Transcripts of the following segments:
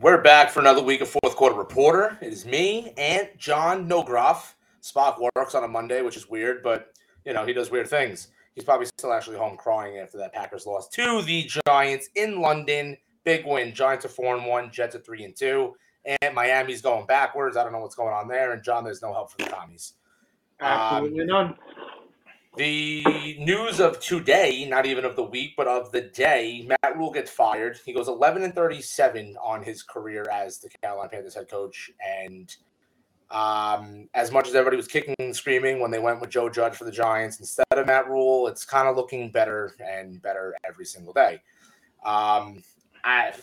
We're back for another week of fourth quarter reporter. It is me and John Nogroff. Spock works on a Monday, which is weird, but you know he does weird things. He's probably still actually home crying after that Packers loss to the Giants in London. Big win. Giants are four and one. Jets are three and two. And Miami's going backwards. I don't know what's going on there. And John, there's no help for the commies. Absolutely um, none. The news of today, not even of the week, but of the day, Matt Rhule gets fired. He goes 11 and 37 on his career as the Carolina Panthers head coach. And um, as much as everybody was kicking and screaming when they went with Joe Judge for the Giants instead of Matt Rhule, it's kind of looking better and better every single day. Um, I,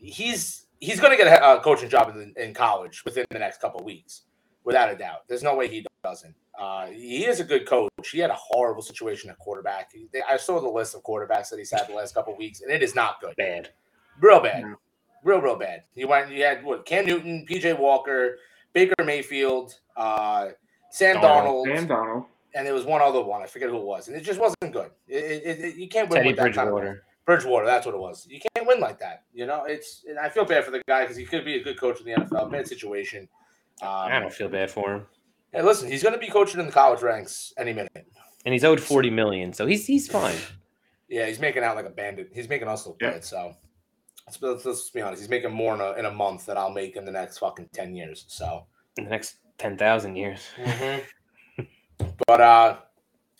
he's he's going to get a coaching job in, in college within the next couple weeks, without a doubt. There's no way he doesn't. Uh, he is a good coach. He had a horrible situation at quarterback. I saw the list of quarterbacks that he's had the last couple weeks, and it is not good. Bad, real bad, real real bad. He went. You had what? Cam Newton, PJ Walker, Baker Mayfield, uh, Sam Darnold, Sam Darnold, and there was one other one. I forget who it was, and it just wasn't good. It, it, it, you can't win Teddy with that Bridgewater. kind of Bridgewater, that's what it was. You can't win like that. You know, it's. And I feel bad for the guy because he could be a good coach in the NFL. Bad situation. Um, I don't feel bad for him. Hey, listen, he's going to be coaching in the college ranks any minute. And he's owed forty million, so he's he's fine. Yeah, he's making out like a bandit. He's making us look good. So let's, let's, let's, be honest. He's making more in a, in a month than I'll make in the next fucking ten years. So in the next ten thousand years. Mm-hmm. but uh,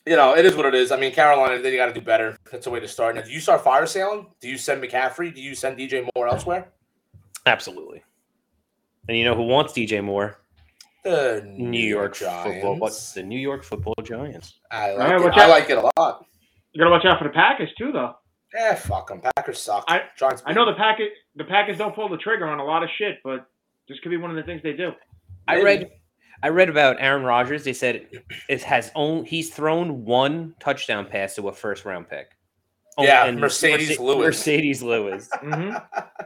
you know, it is what it is. I mean, Carolina, they got to do better. That's a way to start. Now, do you start fire sailing? Do you send McCaffrey? Do you send DJ Moore elsewhere? Absolutely. And you know who wants DJ Moore? The New York football. What's the New York Football Giants? I like, right, it. I like it a lot. You gotta watch out for the Packers too, though. Yeah, fuck them. Packers suck. I, Giants I know the Packers. The Packers don't pull the trigger on a lot of shit, but this could be one of the things they do. I read I read about Aaron Rodgers. They said it has only he's thrown one touchdown pass to a first round pick. Oh, yeah, Marcedes Mercedes Lewis. Marcedes Lewis. mm-hmm.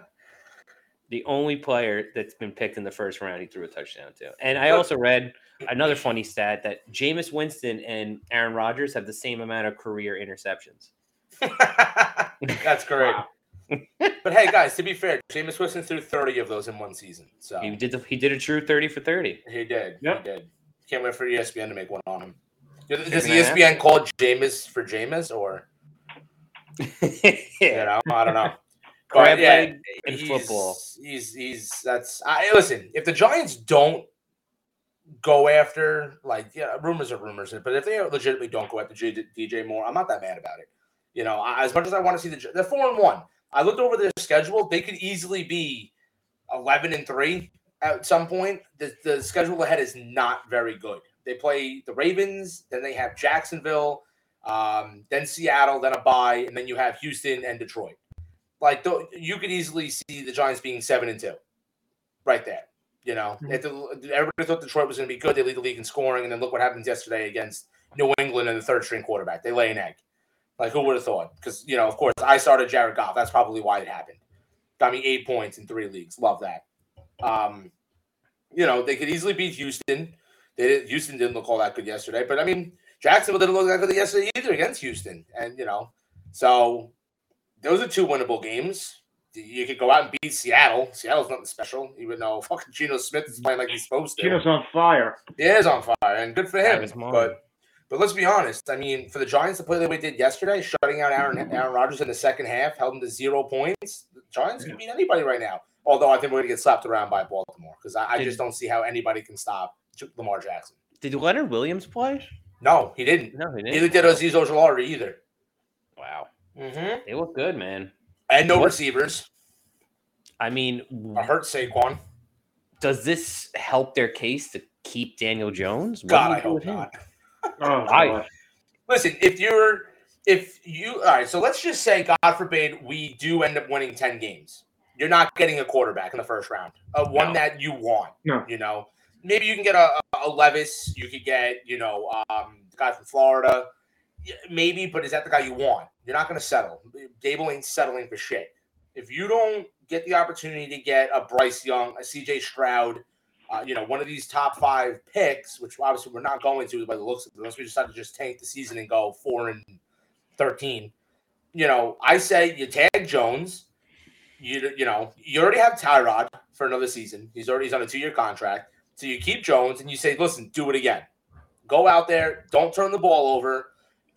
The only player that's been picked in the first round, he threw a touchdown to. And I also read another funny stat that Jameis Winston and Aaron Rodgers have the same amount of career interceptions. that's great. Wow but hey, guys, to be fair, Jameis Winston threw 30 of those in one season. So he did the, he did a true 30 for 30. He did. Yep. He did. Can't wait for ESPN to make one on him. Does ESPN call Jameis for Jameis or? You know, I don't know. Yeah, in he's, football. He's he's that's. I listen. If the Giants don't go after like yeah, rumors are rumors, but if they legitimately don't go after DJ Moore, I'm not that mad about it. You know, as much as I want to see the they're four and one. I looked over their schedule. They could easily be 11 and 3 at some point. The, the schedule ahead is not very good. They play the Ravens, then they have Jacksonville, um, then Seattle, then a bye, and then you have Houston and Detroit. Like you could easily see the Giants being seven and two, right there. You know, mm-hmm. everybody thought Detroit was going to be good. They lead the league in scoring, and then look what happens yesterday against New England and the third string quarterback. They lay an egg. Like, who would have thought? Because, you know, of course, I started Jared Goff. That's probably why it happened. Got me eight points in three leagues. Love that. Um, you know, they could easily beat Houston. They didn't, Houston didn't look all that good yesterday, but I mean, Jacksonville didn't look that good yesterday either against Houston. And, you know, so those are two winnable games. You could go out and beat Seattle. Seattle's nothing special, even though fucking Geno Smith is playing like he's supposed to. Geno's on fire. He is on fire, and good for him. But but let's be honest. I mean, for the Giants to play the way they did yesterday, shutting out Aaron Aaron Rodgers in the second half, held him to zero points. The Giants can beat anybody right now. Although I think we're going to get slapped around by Baltimore because I, I, just don't see how anybody can stop Lamar Jackson. Did Leonard Williams play? No, he didn't. No, he didn't. Neither did Azeez Ojulari either. Wow. Mm-hmm. They look good, man. And no what? receivers. I mean, I hurt Saquon. Does this help their case to keep Daniel Jones? What God, I hope not. Oh, I listen. If you're, if you, all right. So let's just say, God forbid, we do end up winning ten games. You're not getting a quarterback in the first round, uh, one no. that you want. No. You know, maybe you can get a, a Levis. You could get, you know, um, the guy from Florida. Maybe, but is that the guy you want? You're not going to settle. Daboll ain't settling for shit. If you don't get the opportunity to get a Bryce Young, a CJ Stroud, uh, you know, one of these top five picks, which obviously we're not going to by the looks of it, unless we decide to just tank the season and go four and thirteen. You know, I say you tag Jones, you you know you already have Tyrod for another season. He's already he's on a two year contract. So you keep Jones and you say, listen, do it again. Go out there, don't turn the ball over,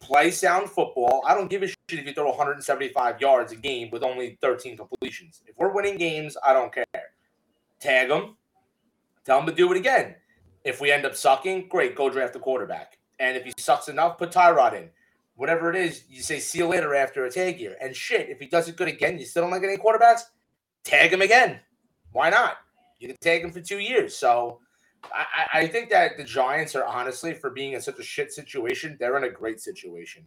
play sound football. I don't give a shit if you throw 175 yards a game with only 13 completions. If we're winning games, I don't care. Tag them, tell them to do it again. If we end up sucking, great, go draft a quarterback. And if he sucks enough, put Tyrod in. Whatever it is, you say see you later after a tag year. And shit, if he does it good again, you still don't like any quarterbacks, tag him again. Why not? You can tag him for two years. So I, I think that the Giants are honestly, for being in such a shit situation, they're in a great situation.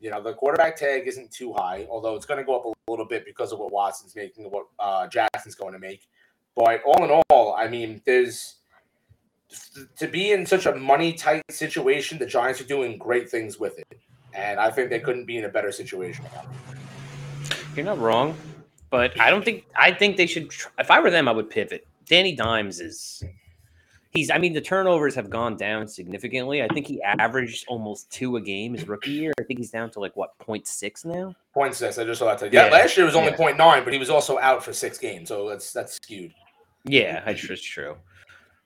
You know, the quarterback tag isn't too high, although it's going to go up a little bit because of what Watson's making, what uh, Jackson's going to make. But all in all, I mean, there's to be in such a money tight situation, the Giants are doing great things with it. And I think they couldn't be in a better situation. You're not wrong, but I don't think I think they should. Try, if I were them, I would pivot. Danny Dimes is he's. I mean, the turnovers have gone down significantly. I think he averaged almost two a game his rookie year. I think he's down to like what 0.6 now. 0.6. I just saw that. Yeah, yeah, last year was only yeah. 0.9, but he was also out for six games, so that's that's skewed. Yeah, that's true.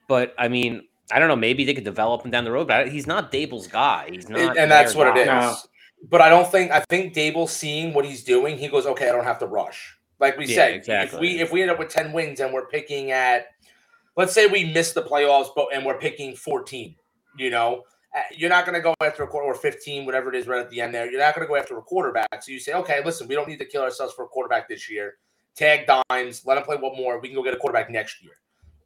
But I mean, I don't know. Maybe they could develop him down the road, but he's not Daboll's guy. He's not, and that's what guy. it is. No. But I don't think I think Daboll seeing what he's doing, he goes, okay, I don't have to rush. Like we yeah, said, exactly. if we if we end up with ten wins and we're picking at, let's say we miss the playoffs, but and we're picking fourteen, you know, uh, you're not going to go after a quarter or 15, whatever it is, right at the end there. You're not going to go after a quarterback. So you say, okay, listen, we don't need to kill ourselves for a quarterback this year. Tag dimes, let him play one more. We can go get a quarterback next year.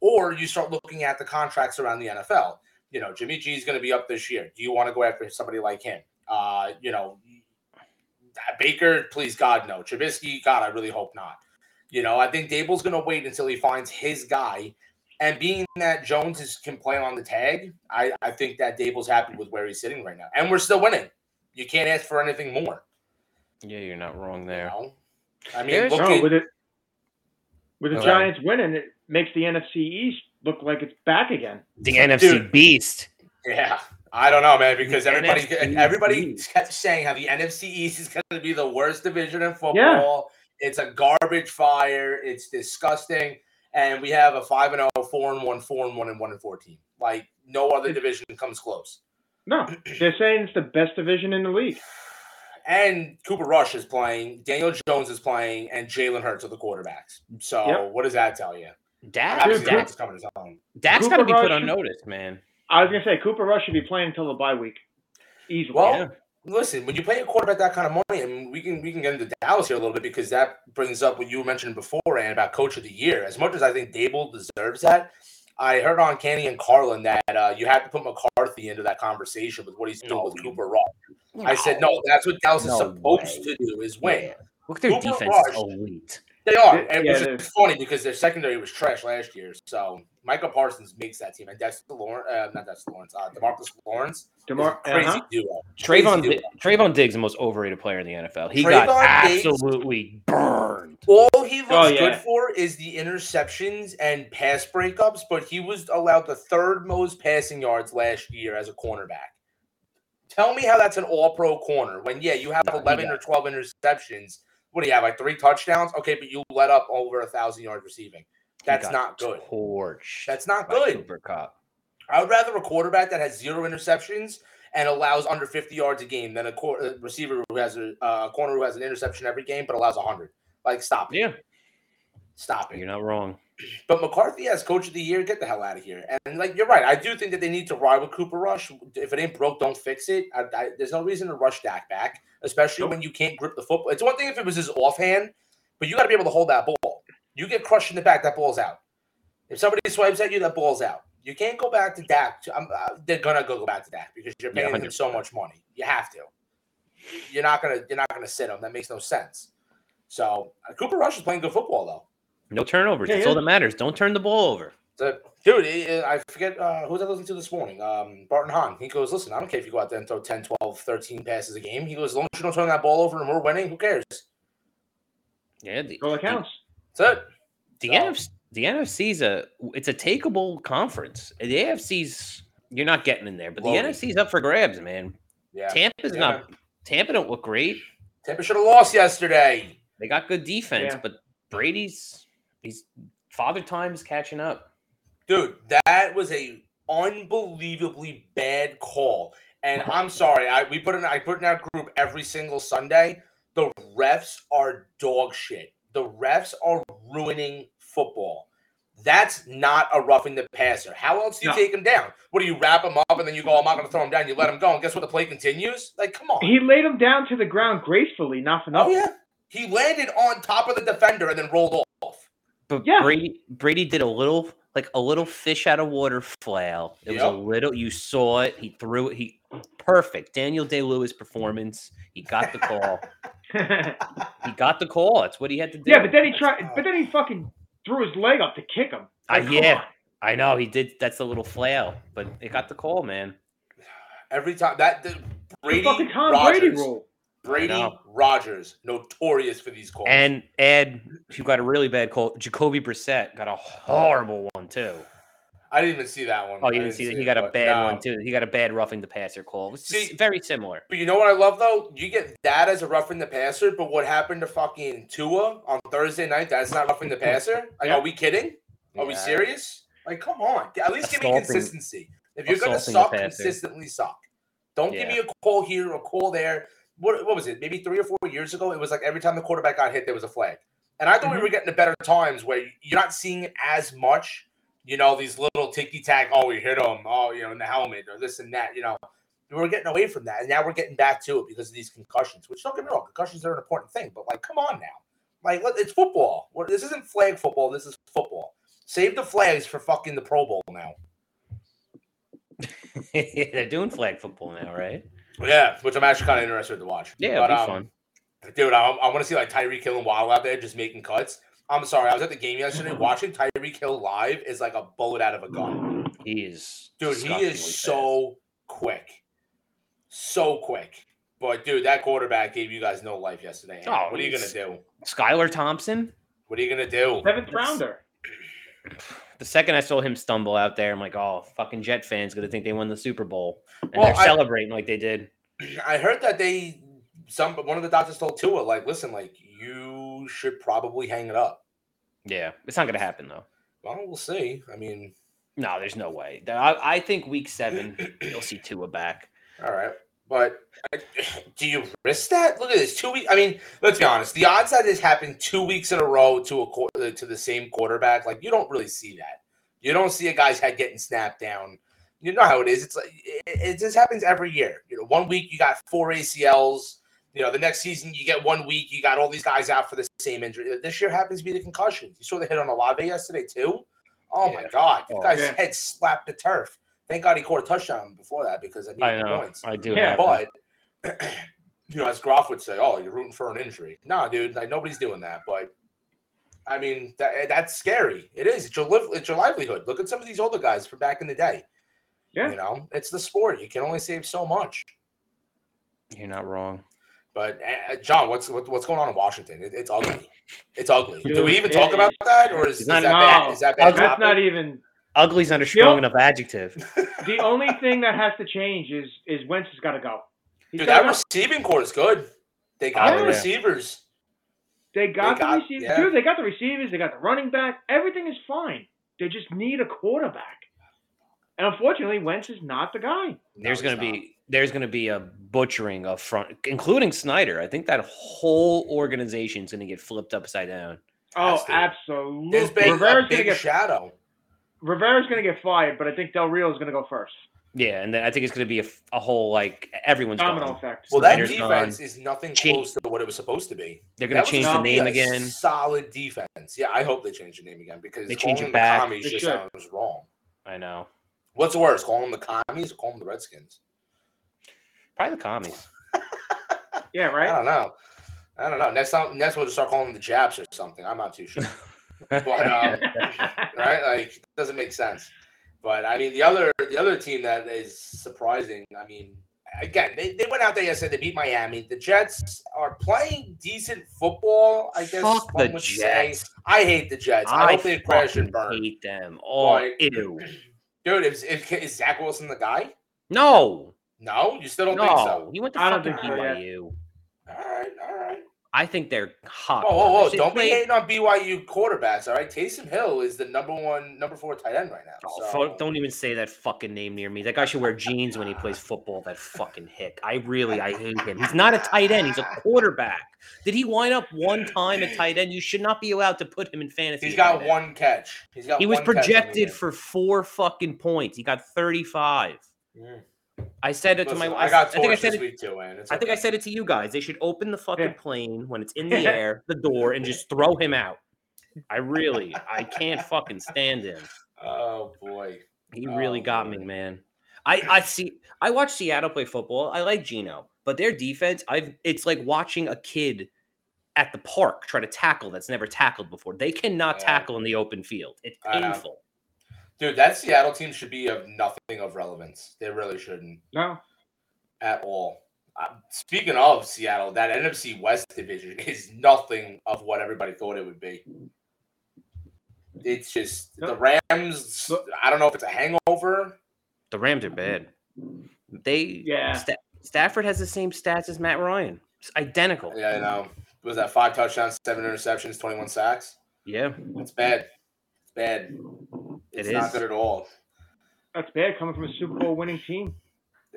Or you start looking at the contracts around the NFL. You know, Jimmy G is going to be up this year. Do you want to go after somebody like him? Uh, you know, Baker, please God, no. Trubisky, God, I really hope not. You know, I think Daboll's going to wait until he finds his guy. And being that Jones is, can play on the tag, I, I think that Daboll's happy with where he's sitting right now. And we're still winning. You can't ask for anything more. Yeah, you're not wrong there. You know? I mean, look no, with it, with the Giants winning, it makes the NFC East look like it's back again. The NFC Dude, Beast. Yeah. I don't know, man, because the everybody NFC everybody kept saying how the NFC East is going to be the worst division in football. Yeah. It's a garbage fire. It's disgusting. And we have a 5 and 0, 4 and 1, 4 and 1 and 1 and 14. Like no other division comes close. No. They're saying it's the best division in the league. And Cooper Rush is playing, Daniel Jones is playing, and Jalen Hurts are the quarterbacks. So yep. what does that tell you? Dak, Dak, coming his own. Dak's got to be put on notice, man. I was gonna say Cooper Rush should be playing until the bye week. Easily. Well, yeah. Listen, when you pay a quarterback that kind of money, and we can we can get into Dallas here a little bit because that brings up what you mentioned before and about Coach of the Year. As much as I think Daboll deserves that, I heard on Canty and Carlin that uh, you have to put McCarthy into that conversation with what he's doing no, with Cooper Rush. No. I said no. That's what Dallas no is supposed way. to do is win. Yeah. Look, their Cooper defense Rush, elite. They are, and yeah, which is funny because their secondary was trash last year. So Micah Parsons makes that team, and Dexter Lawrence, uh, not Dexter Lawrence, uh, Demarcus Lawrence, Demar- crazy uh-huh. duo. Trevon duo. Trevon Diggs, the most overrated player in the NFL. He Trevon got absolutely Diggs, burned. All he looks oh, yeah. good for is the interceptions and pass breakups, but he was allowed the third most passing yards last year as a cornerback. Tell me how that's an all-pro corner when yeah you have eleven or twelve interceptions what do you have? Like three touchdowns? Okay, but you let up over a thousand yards receiving. That's not good. Torch. That's not good. Cooper Kupp. I would rather a quarterback that has zero interceptions and allows under 50 yards a game than a, cor- a receiver who has a uh, corner who has an interception every game but allows 100. Like, stop it. Yeah. Stop it. You're not wrong. But McCarthy as coach of the year, get the hell out of here. And like you're right, I do think that they need to ride with Cooper Rush. If it ain't broke, don't fix it. I, I, there's no reason to rush Dak back, especially when you can't grip the football. It's one thing if it was his offhand, but you got to be able to hold that ball. You get crushed in the back, that ball's out. If somebody swipes at you, that ball's out. You can't go back to Dak. To, uh, they're gonna go, go back to Dak because you're paying yeah, them so much money. You have to. You're not gonna. You're not gonna sit him. That makes no sense. So uh, Cooper Rush is playing good football though. No turnovers. Yeah, That's all that matters. Don't turn the ball over. The, dude, I forget uh, who was I listening to this morning. Um, Barton Hahn. He goes, listen, I don't care if you go out there and throw 10, 12, 13 passes a game. He goes, as long as you don't turn that ball over and we're winning, who cares? Yeah, the, all counts. That's it. The so. NFC, the NFC's a it's a takeable conference. The AFC's you're not getting in there, but the NFC's up for grabs, man. Yeah, Tampa's yeah. not. Tampa don't look great. Tampa should have lost yesterday. They got good defense, yeah. but Brady's he's father time is catching up. Dude, that was a unbelievably bad call. And I'm sorry, I we put in I put in our group every single Sunday. The refs are dog shit. The refs are ruining football. That's not a roughing the passer. How else do you No. take him down? What do you wrap him up and then you go, I'm not gonna throw him down, you let him go, and guess what? The play continues? Like, come on. he laid him down to the ground gracefully, not for oh yeah. He landed on top of the defender and then rolled off. But Yeah. Brady Brady did a little like a little fish out of water flail. It was a little you saw it. He threw it. He perfect. Daniel Day Lewis performance. He got the call. he got the call. That's what he had to do. yeah, but then he tried. But then he fucking threw his leg up to kick him. Like, come yeah. on. I know he did. That's a little flail, but it got the call, man. Every time that the The fucking Tom Rodgers, Brady rule. Brady. Rodgers, notorious for these calls. And Ed, who got a really bad call, Jacoby Brissett got a horrible one too. I didn't even see that one. Oh, you didn't see that? He it, got a bad no. one too. He got a bad roughing the passer call. It's See- very similar. But you know what I love though? You get that as a roughing the passer, but what happened to fucking Tua on Thursday night? That's not roughing the passer. Like, Yeah. are we kidding? Are we serious? Like, come on. At least give me consistency. If you're gonna suck, consistently suck. Don't give me a call here, a call there. What, what was it? Maybe three or four years ago, it was like every time the quarterback got hit, there was a flag. And I thought we Mhm. were getting to better times where you're not seeing it as much. You know, these little ticky tack. Oh, we hit him. Oh, you know, in the helmet or this and that. You know, we're getting away from that, and now we're getting back to it because of these concussions. Which don't get me wrong, concussions are an important thing, but like, come on now, like it's football. This isn't flag football. This is football. Save the flags for fucking the Pro Bowl now. They're doing flag football now, right? Yeah, which I'm actually kind of interested to watch. Yeah, but, it'll be um, fun. dude, I, I want to see like Tyreek Hill and Waddle out there just making cuts. I'm sorry, I was at the game yesterday. Watching Tyreek Hill live is like a bullet out of a gun. He is, Dude, he disgustingly is fast. so quick, so quick. But dude, that quarterback gave you guys no life yesterday. Oh, what are you gonna do? Skylar Thompson. What are you gonna do? Seventh rounder. The second I saw him stumble out there, I'm like, oh, fucking Jet fans gonna think they won the Super Bowl, and Well, they're I- celebrating like they did. I heard that they some one of the doctors told Tua like, listen, like you should probably hang it up. Yeah, it's not gonna happen though. Well, we'll see. I mean, No, there's no way. I, I think week seven you'll see Tua back. All right, but uh, do you risk that? Look at this two weeks. I mean, let's be honest. The odds that this happened two weeks in a row to a uh, to the same quarterback, like you don't really see that. You don't see a guy's head getting snapped down. You know how it is. It's like it, it just happens every year. You know, one week you got four ACLs. You know, the next season you get one week you got all these guys out for the same injury. This year happens to be the concussions. You saw the hit on Olave yesterday too. Oh my God, the Oh, guy's yeah. head slapped the turf. Thank God he caught a touchdown before that because I I know. points. I do. Yeah, But you know, as Groff would say, "Oh, you're rooting for an injury." No, dude, like nobody's doing that. But I mean, that that's scary. It is. It's your liv- it's your livelihood. Look at some of these older guys from back in the day. Yeah. You know, it's the sport. You can only save so much. You're not wrong. But uh, John, what's what, what's going on in Washington? It, it's ugly. It's ugly. Do we even it talk about that, or is, It's is not- that bad? Is that bad? That's topic? not even. Ugly's not a strong Yep. enough adjective. The only thing that has to change is is Wentz has got to go. He's Dude, that go. receiving core is good. They got Oh, the receivers. They got They got- the receivers. yeah. Dude, they got the receivers. They got the running back. Everything is fine. They just need a quarterback. And unfortunately, Wentz is not the guy. There's No, going to not. be there's going to be a butchering of front, including Snyder. I think that whole organization is going to get flipped upside down. Oh, Has to. absolutely. There's big, a Rivera's big gonna get shadow. Rivera's gonna get fired, but I think Del Rio is gonna go first. Yeah, and then I think it's going to be a whole like everyone's Domino gone. effect. Well, that Snyder's defense gone. is nothing Change- close to what it was supposed to be. They're going to change the supposed to be name again. Solid defense. Yeah, I hope they change the name again because They change calling it back. the commies They just should. sounds wrong. I know. What's worse, calling them the commies or calling them the Redskins? Probably the commies. yeah, right. I don't know. I don't know. Next time, next we'll just start calling them the Japs or something. I'm not too sure. But um, right, like it doesn't make sense. But I mean, the other the other team that is surprising. I mean, again, they, they went out there yesterday. They beat Miami. The Jets are playing decent football. I guess Fuck the would say. Jets. I hate the Jets. I, I hope they crash and burn. hate them. Oh, Like- ew. Dude, is, is, is Zach Wilson the guy? No, No, you still don't no. think so. He went to I don't fucking think so, yeah. BYU. I think they're hot. Whoa, whoa, whoa! Don't be hating on BYU quarterbacks, all right? Taysom Hill is the number one, number four tight end right now. Oh, so- don't even say that fucking name near me. That guy should wear jeans when he plays football. That fucking hick. I really, I hate him. He's not a tight end. He's a quarterback. Did he wind up one time at tight end? You should not be allowed to put him in fantasy. He's got one catch. He's got. He was projected for four fucking points. He got 35. Mm. I said it to Listen, my. I got I think I said this it. week too, man. It's I think I said it to you guys. They should open the fucking Yeah. plane when it's in the air, the door, and just throw him out. I really, I can't fucking stand him. Oh boy. He really Oh, got me, man. I I see. I watch Seattle play football. I like Geno, but their defense, I've. It's like watching a kid at the park try to tackle that's never tackled before. They cannot Yeah. tackle in the open field. It's I know. painful. Dude, that Seattle team should be of nothing of relevance. They really shouldn't No. at all. Uh, speaking of Seattle, that NFC West division is nothing of what everybody thought it would be. It's just the Rams. I don't know if it's a hangover. The Rams are bad. They Yeah. Sta- Stafford has the same stats as Matt Ryan. It's identical. Yeah, I know. Was that five touchdowns, seven interceptions, twenty-one sacks? Yeah, It's bad. It's bad. It It's not good at all. That's bad coming from a Super Bowl winning team.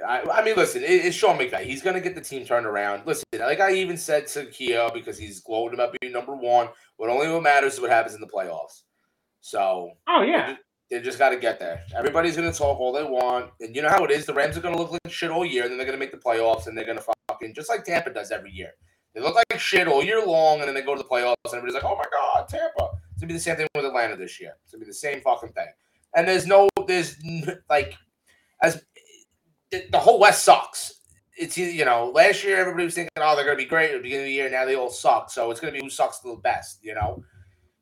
I, I mean, listen, it, it's Sean McVay. He's going to get the team turned around. Listen, like I even said to Keo, because he's gloating about being number one, what only what matters is what happens in the playoffs. So Oh yeah. ju- they just got to get there. Everybody's going to talk all they want. And you know how it is. The Rams are going to look like shit all year, and then they're going to make the playoffs, and they're going to fucking, just like Tampa does every year. They look like shit all year long, and then they go to the playoffs, and everybody's like, oh my God, Tampa. It's going to be the same thing with Atlanta this year. It's going to be the same fucking thing. And there's no, there's like, as the, the whole West sucks. It's you know, last year everybody was thinking, oh, they're gonna be great at the beginning of the year. Now they all suck. So it's gonna be who sucks the best. You know,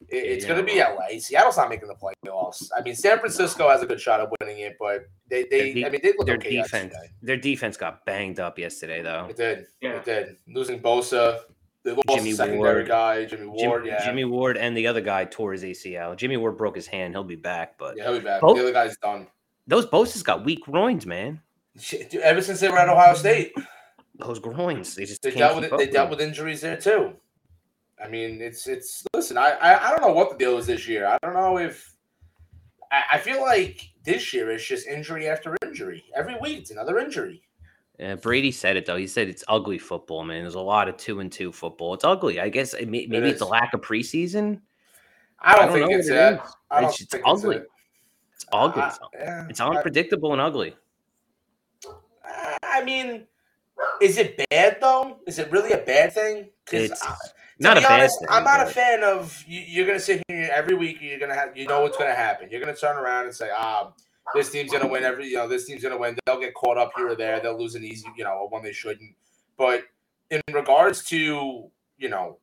It- it's gonna be LA. Seattle's not making the playoffs. I mean, San Francisco has a good shot of winning it, but they, they, Their de- I mean, they look their okay defense. yesterday. Their defense got banged up yesterday, though. It did. Yeah. It did. Losing Bosa, they lost Jimmy the secondary Ward. guy, Jimmy Jim- Ward. yeah, Jimmy Ward and the other guy tore his ACL. Jimmy Ward broke his hand. He'll be back, but yeah, he'll be back. Both- The other guy's done. those Bosa's got weak groins, man. Shit, dude, ever since they were at Ohio State, Those groins, they just they can't dealt keep with up they dealt with injuries there too. I mean, it's it's listen. I I, I don't know what the deal is this year. I don't know if I, I feel like this year it's just injury after injury. Every week it's another injury. Yeah, Brady said it though. He said it's ugly football, man. There's a lot of two and two football. It's ugly. I guess it may, maybe it's a lack of preseason. I don't, I don't think know it's what it that. is. I don't It's ugly. It's, It's ugly. I- It's, yeah, it's I- unpredictable and ugly. I mean, is it bad though? Is it really a bad thing? It's not a be bad thing, I'm not a fan of you, you're gonna sit here every week. You're gonna have you know what's gonna happen. You're gonna turn around and say, ah, this team's gonna win every. You know, this team's gonna win. They'll get caught up here or there. They'll lose an easy, you know, one they shouldn't. But in regards to you know,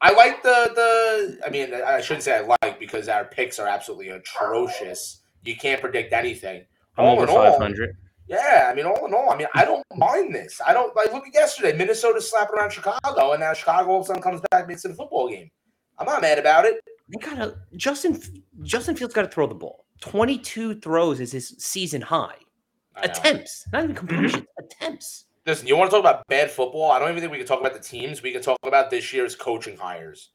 I like the the. I mean, I shouldn't say I like because our picks are absolutely atrocious. You can't predict anything. I'm All over 500. yeah, I mean, all in all, I mean, I don't mind this. I don't like look at yesterday. Minnesota slapping around Chicago, and now Chicago all of a sudden comes back and makes it a football game. I'm not mad about it. They gotta Justin Justin Fields got to throw the ball. 22 throws is his season high. I know. Attempts, not even completions. attempts. Listen, you want to talk about bad football? I don't even think we can talk about the teams. We can talk about this year's coaching hires.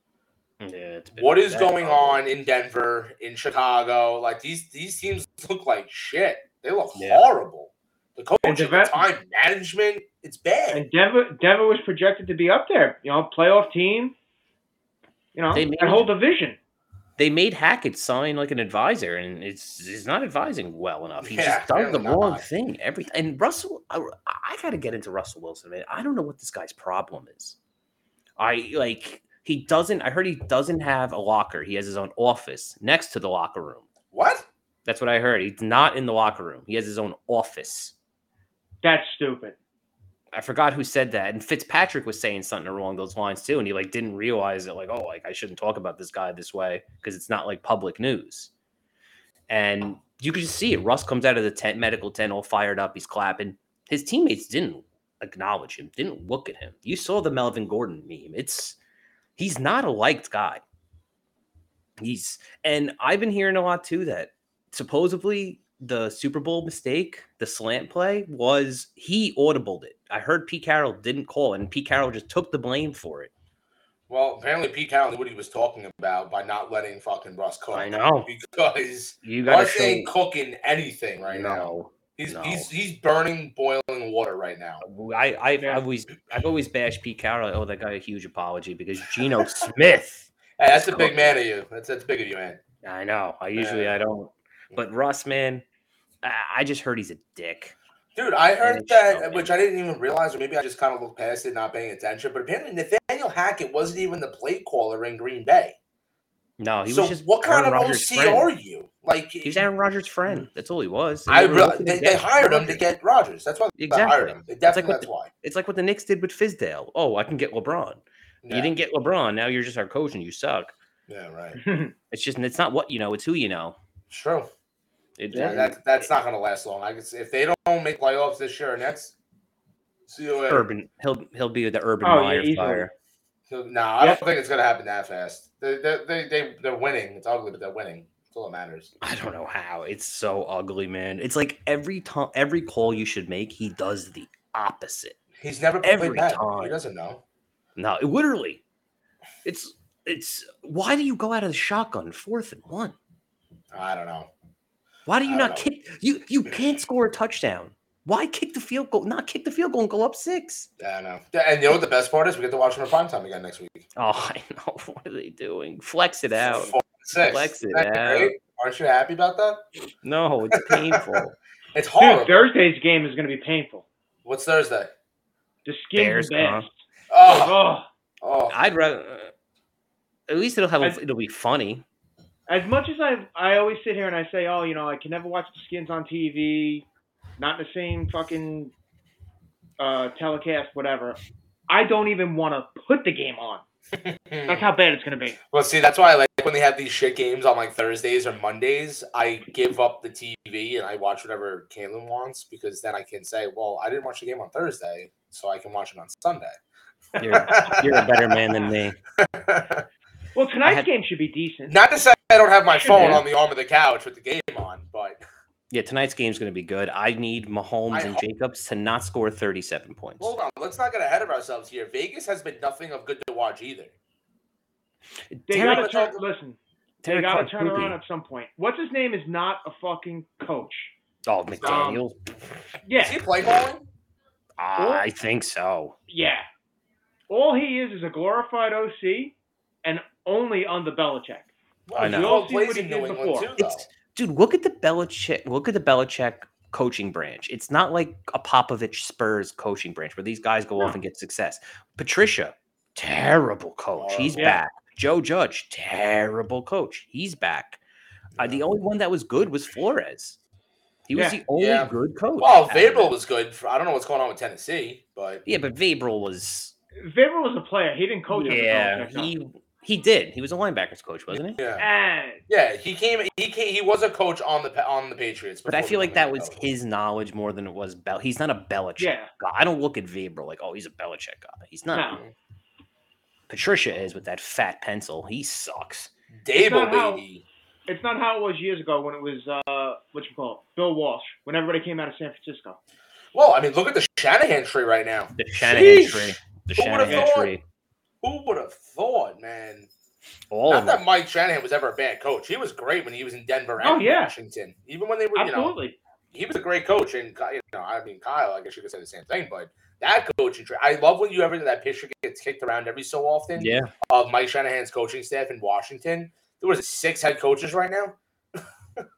Hmm. Yeah, it's been What is going probably. on in Denver, in Chicago? Like these these teams look like shit. They look Yeah. horrible. The coaching, the develop- time management, it's bad. And Denver, Denver was projected to be up there. You know, playoff team. You know, They that whole division. They made Hackett sign like an advisor, and it's he's not advising well enough. He Yeah, just does the apparently wrong thing every And Russell, I, I got to get into Russell Wilson, man. I don't know what this guy's problem is. I like he doesn't. I heard he doesn't have a locker. He has his own office next to the locker room. what? That's what I heard. He's not in the locker room. He has his own office. That's stupid. I forgot who said that. And Fitzpatrick was saying something along those lines too. And he like didn't realize it, like, oh, like I shouldn't talk about this guy this way because it's not like public news. And you could just see it. Russ comes out of the tent, medical tent, all fired up. He's clapping. His teammates didn't acknowledge him, didn't look at him. You saw the Melvin Gordon meme. It's he's not a liked guy. He's and I've been hearing a lot too that supposedly the Super Bowl mistake, the slant play, was he audibled it. I heard Pete Carroll didn't call and Pete Carroll just took the blame for it. Well, apparently Pete Carroll knew what he was talking about by not letting fucking Russ cook. I know. because You got to Russ show. ain't cooking anything right now. He's No. he's he's burning boiling water right now. I I've Yeah. always I've always bashed Pete Carroll. Oh, that guy a huge apology because Geno Smith. Hey, that's a big man of you. That's that's big of you, man. I know. I usually Yeah. I don't, but Russ, man, I, I just heard he's a dick. Dude, I heard that, which I didn't even realize, or maybe I just kind of looked past it, not paying attention. But apparently, Nathaniel Hackett wasn't even the play caller in Green Bay. No, he so, was just what kind Aaron of Rodgers' OC friend. are you? Like, He was Aaron Rodgers' friend. Hmm. That's all he was. They I re- they, they hired him to get Rodgers. That's why they hired Exactly. him. They like what that's the- why. It's like what the Knicks did with Fizdale. Oh, I can get LeBron. Yeah, You didn't get LeBron. Now you're just our coach and you suck. yeah, right. It's just it's not what you know. It's who you know. It's true. It, Yeah, it- that, that's not going to last long. I guess if they don't make playoffs this year, next, see you later. Urban. He'll he'll be the Urban Oh, Meyer easily. fire. So, no, I Yep. don't think it's going to happen that fast. They, they, they, they, they're winning. It's ugly, but they're winning. That's all that matters. I don't know how. It's so ugly, man. It's like every time, every call you should make, he does the opposite. He's never played Every bad. He doesn't know. No, it, literally, it's it's. Why do you go out of the shotgun fourth and one? I don't know. Why do you don't know. kick? You you can't score a touchdown. Why kick the field goal? Not kick the field goal and go up six. I know. Yeah, And you know what the best part is? We get to watch them in prime time again next week. Oh, I know. What are they doing? Flex it out. Four, six. Flex it Isn't that out. great? Aren't you happy about that? No, it's painful. It's Dude, horrible. Thursday's game is going to be painful. What's Thursday? The skins Bears, and. Oh, Oh, oh. I'd rather. uh, At least it'll have. A, I- it'll be funny. As much as I I always sit here and I say, oh, you know, I can never watch the skins on TV, not in the same fucking uh, telecast, whatever. I don't even want to put the game on. That's how bad it's going to be. Well, see, that's why I like when they have these shit games on like Thursdays or Mondays. I give up the TV and I watch whatever Caitlin wants because then I can say, well, I didn't watch the game on Thursday, so I can watch it on Sunday. You're you're a better man than me. Well, tonight's had- game should be decent. Not to say I don't have my phone Yeah. on the arm of the couch with the game on, but Yeah, tonight's game's going to be good. I need Mahomes I and hope- Jacobs to not score 37 points. hold on. Let's not get ahead of ourselves here. Vegas has been nothing of good to watch either. They Derek- got to turn. Listen, they got to turn around at some point. What's his name is not a fucking coach. Oh, um, McDaniel. Is Yeah, he play calling? I think so. yeah. All he is is a glorified OC, and only on the Belichick. I know. He You'll see plays what he did New England before. too. It's dude, look at the Belichick. Look at the Belichick coaching branch. It's not like a Popovich Spurs coaching branch where these guys go off and get success. Patricia, terrible coach. He's Yeah. back. Joe Judge, terrible coach. He's back. Uh, the only one that was good was Flores. He was Yeah. the only Yeah. good coach. Well, out of Vrabel it. was good. For, I don't know what's going on with Tennessee, but Yeah, but Vrabel was. Vrabel was a player. He didn't coach. under Yeah, Belichick, no. he he did. He was a linebackers coach, wasn't he? yeah, And yeah. He came. He came. He was a coach on the on the Patriots. But I feel like that was his knowledge more than it was Bell. He's not a Belichick Yeah. guy. I don't look at Vrabel like, oh, he's a Belichick guy. He's not. No. Patricia is with that fat pencil. He sucks. Daboll, not how- baby. it's not how it was years ago when it was uh, what you call it, Bill Walsh. When everybody came out of San Francisco. Well, I mean, look at the Shanahan tree right now. The Shanahan Sheesh. tree. The Who would've Shanahan thought? tree. Who would have thought, man? All Not that. Mike Shanahan was ever a bad coach. He was great when he was in Denver oh, and Oh, yeah. Washington. Even when they were, you know, Absolutely. he was a great coach. And you know, I mean, Kyle, I guess you could say the same thing. But that coaching tree, I love when you ever that picture gets kicked around every so often Yeah. of Mike Shanahan's coaching staff in Washington. There was six head coaches right now.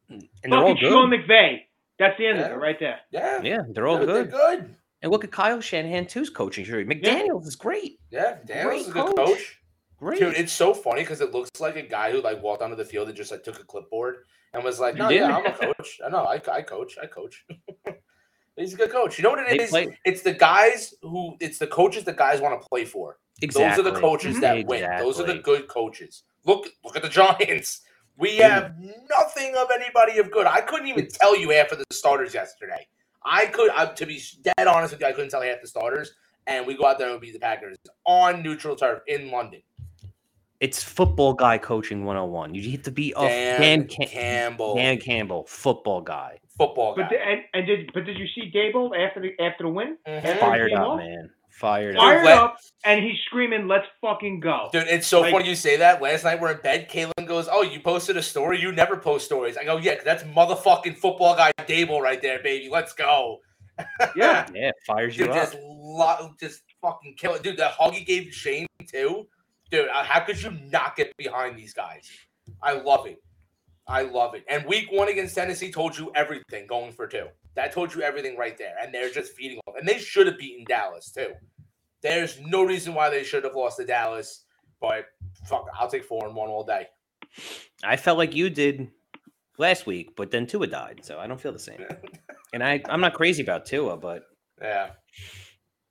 Hmm. And they're all Fucking Sean good. McVay. That's the end Yeah. of it right there. Yeah, Yeah, they're all they're good. good. And look at Kyle Shanahan too's coaching tree. McDaniels is great. Yeah, Daniel's is a good coach. coach. Great. Dude, it's so funny because it looks like a guy who like walked onto the field and just like took a clipboard and was like, "No, yeah, I'm a coach. I know, I, I coach, I coach." He's a good coach. You know what it They is? play- It's the guys who, it's the coaches that guys want to play for. exactly. Those are the coaches Mhm. that win. Those are the good coaches. Look, look at the Giants. We Yeah. have nothing of anybody of good. I couldn't even tell you half of the starters yesterday. I could, I, to be dead honest with you, I couldn't tell half the starters. And we go out there and beat the Packers on neutral turf in London. It's football guy coaching 101. You have to be a Dan, Dan, Cam- Campbell, Dan Campbell, football guy. football guy. But the, and, and did but did you see Daboll after the after the win? Mhm. Fired came up, off? man. Fired. Dude, up. fired let- up, and he's screaming, "Let's fucking go!" Dude, it's so Like- funny you say that. Last night we're in bed. Caitlin goes, "Oh, you posted a story. You never post stories." I go, "Yeah, that's motherfucking football guy Daboll right there, baby. Let's go." Yeah. Yeah, fires you dude, up. just lo- just fucking kill it, dude. That hug he gave Shane too, dude. uh, How could you not get behind these guys? I love it. I love it. And week one against Tennessee told you everything going for two. That told you everything right there. And they're just feeding off. And they should have beaten Dallas too. There's no reason why they should have lost to Dallas. But fuck, I'll take four and one all day. I felt like you did last week, but then Tua died, so I don't feel the same. And I, I'm not crazy about Tua, but Yeah.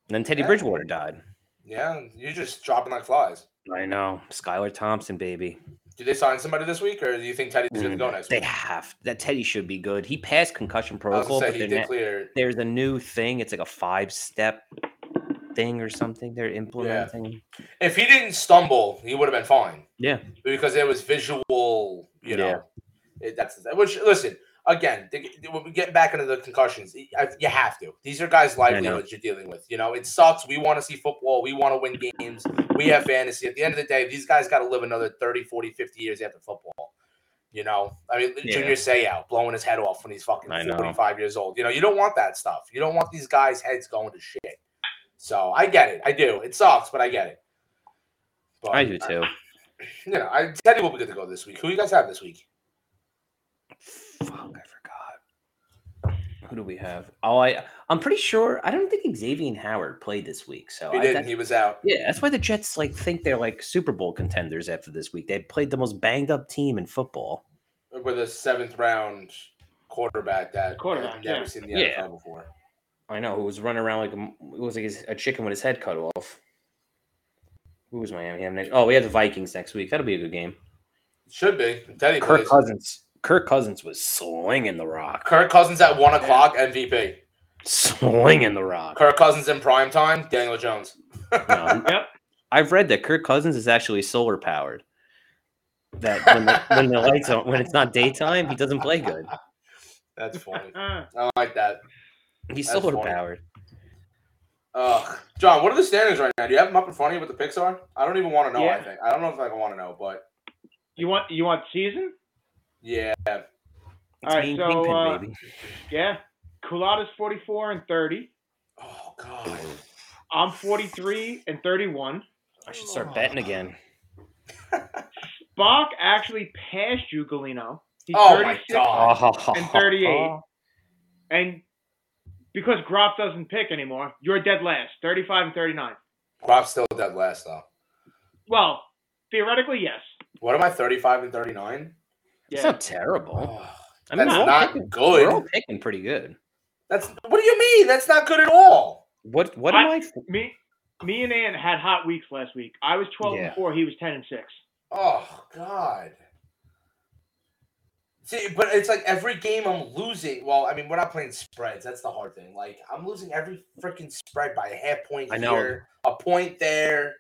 then Teddy Yeah. Bridgewater died. Yeah. You're just dropping like flies. I know, Skylar Thompson, baby. Did they sign somebody this week, or do you think Teddy's going to go next They week? have that. Teddy should be good. He passed concussion protocol, but say he they're did not- clear. there's a new thing. It's like a five step thing or something they're implementing. If he didn't stumble, he would have been fine. Yeah. because it was visual, you know. Yeah. It, that's which. Listen, again, the, when we get back into the concussions, I- you have to. These are guys' livelihoods you're dealing with. You know, it sucks. We want to see football. We want to win games. We have fantasy. At the end of the day, these guys got to live another 30, 40, 50 years after football. You know, I mean, Yeah. Junior Seau blowing his head off when he's fucking I 45 years old. You know, you don't want that stuff. You don't want these guys' heads going to shit. So I get it. I do. It sucks, but I get it. But, I do too. you know, I Teddy will be good to go this week. Who you guys have this week? Fuck, I forgot. Who do we have? Oh, I I'm pretty sure. I don't think Xavier Howard played this week. So He I, didn't. that- He was out. yeah, that's why the Jets like think they're like Super Bowl contenders after this week. They played the most banged up team in football. with a seventh round quarterback that Quarterback, I've never yeah. seen the Yeah. NFL before. I know who was running around like a, m- it was like his- a chicken with his head cut off. Who was Miami have next? Oh, we have the Vikings next week. That'll be a good game. Should be. Teddy Kirk plays. Cousins. Kirk Cousins was slinging the rock, Kirk Cousins at one o'clock MVP. slinging the rock. Kirk Cousins in prime time. Daniel Jones. No, Yep. I've read that Kirk Cousins is actually solar powered. That when the, when the lights on, when it's not daytime, he doesn't play good. That's funny. Uh, I like that. He's That's solar funny. powered. Ugh. John, what are the standings right now? Do you have them up in front of you with the picks are? I don't even want to know. I think I don't know if I want to know, but you want you want season? Yeah. It's All right, me so, uh, baby. Yeah. Kulada's 44 and 30. Oh god. I'm 43 and 31. I should start betting again. Bach actually passed you, Galino. He's Oh my 36 God. and 38. And because Groff doesn't pick anymore, you're dead last, 35 and 39. Groff's still dead last though. Well, theoretically, yes. What am I? Thirty-five and thirty-nine. It's Yeah. not terrible. Oh, I mean, that's we're not picking- good. We're all picking pretty good. That's what do you mean? That's not good at all. What what am I- I? Me, me and Ant had hot weeks last week. I was 12 Yeah. and 4. He was 10 and 6. Oh God. See, but it's like every game I'm losing. Well, I mean, we're not playing spreads. That's the hard thing. Like I'm losing every freaking spread by a half point I know. here, a point there.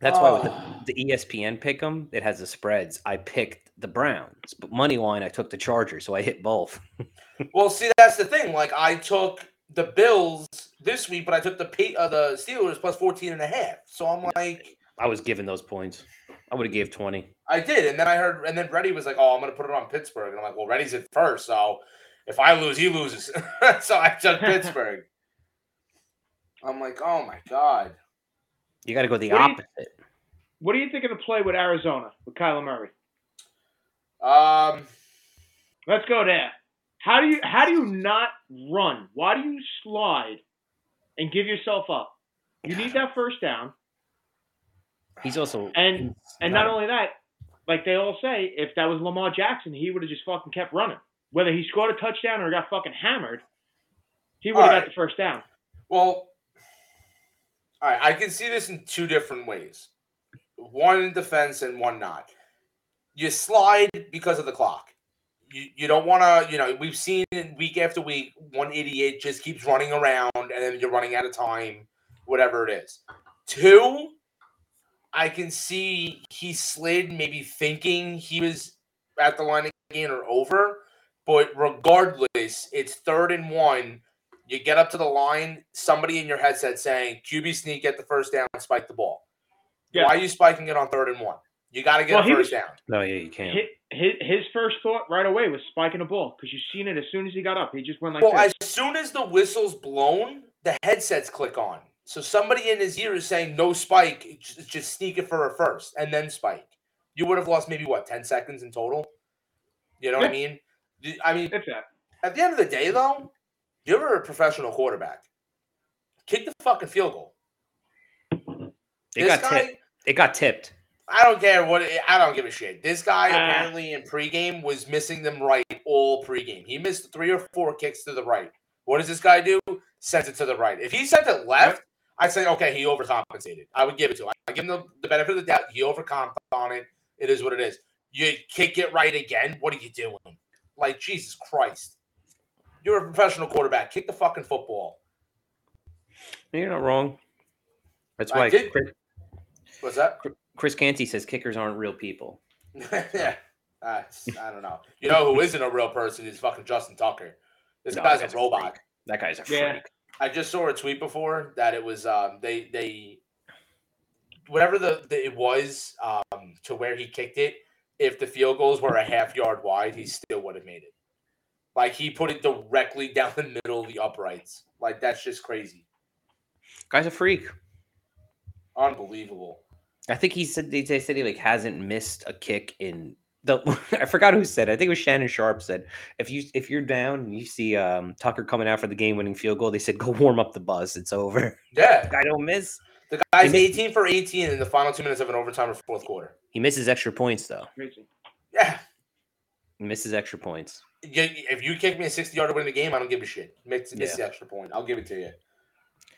That's why with Oh. the, the E ESPN pick 'em, it has the spreads. I picked the Browns, but money line I took the Chargers, so I hit both. Well, see, that's the thing. Like I took the Bills this week, but I took the uh, the Steelers plus 14 and a half. So I'm like, I was given those points. I would have gave twenty. I did, and then I heard, and then Reddy was like, "Oh, I'm gonna put it on Pittsburgh," and I'm like, "Well, Reddy's at first, so if I lose, he loses." so I took Pittsburgh. I'm like, "Oh my god." You got to go the What do you- opposite. What do you think of the play with Arizona with Kyler Murray? Um, Let's go there. How do you how do you not run? Why do you slide and give yourself up? You need that first down. He's also And he's and not only that, like they all say, if that was Lamar Jackson, he would have just fucking kept running. Whether he scored a touchdown or got fucking hammered, he would have Alright. got the first down. well, all right, I can see this in two different ways. One in defense and one not. You slide because of the clock. You, you don't want to, you know, we've seen week after week, one idiot just keeps running around and then you're running out of time, whatever it is. Two, I can see he slid maybe thinking he was at the line again or over, but regardless, it's third and one. You get up to the line, somebody in your headset saying QB sneak, get the first down, spike the ball. Yeah. Why are you spiking it on third and one? You got to get Well, a first was- down. No, yeah, you can't. His, his his first thought right away was spiking a ball because you've seen it as soon as he got up. He just went like Well, this. as soon as the whistle's blown, the headsets click on. So somebody in his ear is saying no spike, just, just sneak it for a first and then spike. You would have lost maybe what ten seconds in total. You know what I mean? I mean, That's at the end of the day, though, you're a professional quarterback. Kick the fucking field goal. It this got guy, tipped. It got tipped. I don't care what. I don't give a shit. This guy Ah. apparently in pregame was missing them right all pregame. He missed three or four kicks to the right. What does this guy do? Sends it to the right. If he sent it left, I'd say okay, he overcompensated. I would give it to him. I give him the, the benefit of the doubt. He overcompensated on it. It is what it is. You kick it right again. What are you doing? Like Jesus Christ. You're a professional quarterback. Kick the fucking football. You're not wrong. That's I why did- Chris, What's that? Chris Canty says kickers aren't real people. yeah. Uh, I don't know. You know who isn't a real person is fucking Justin Tucker. This No, guy's that's a a robot. freak. That guy's a Yeah. freak. I just saw a tweet before that it was um they they whatever the, the it was um to where he kicked it. If the field goals were a half yard wide, he still would have made it. Like he put it directly down the middle of the uprights. Like that's just crazy, Guy's a freak. unbelievable. I think he said they, they said he like hasn't missed a kick in the. I forgot who said. It. I think it was Shannon Sharpe said if you if you're down and you see um, Tucker coming out for the game winning field goal, they said go warm up the bus. It's over. Yeah, I don't miss. the guy's He 18 for 18 in the final two minutes of an overtime or fourth quarter. He misses extra points though. Yeah, He misses extra points. if you kick me a 60 yard to win the game, I don't give a shit. Miss, miss the extra point. I'll give it to you.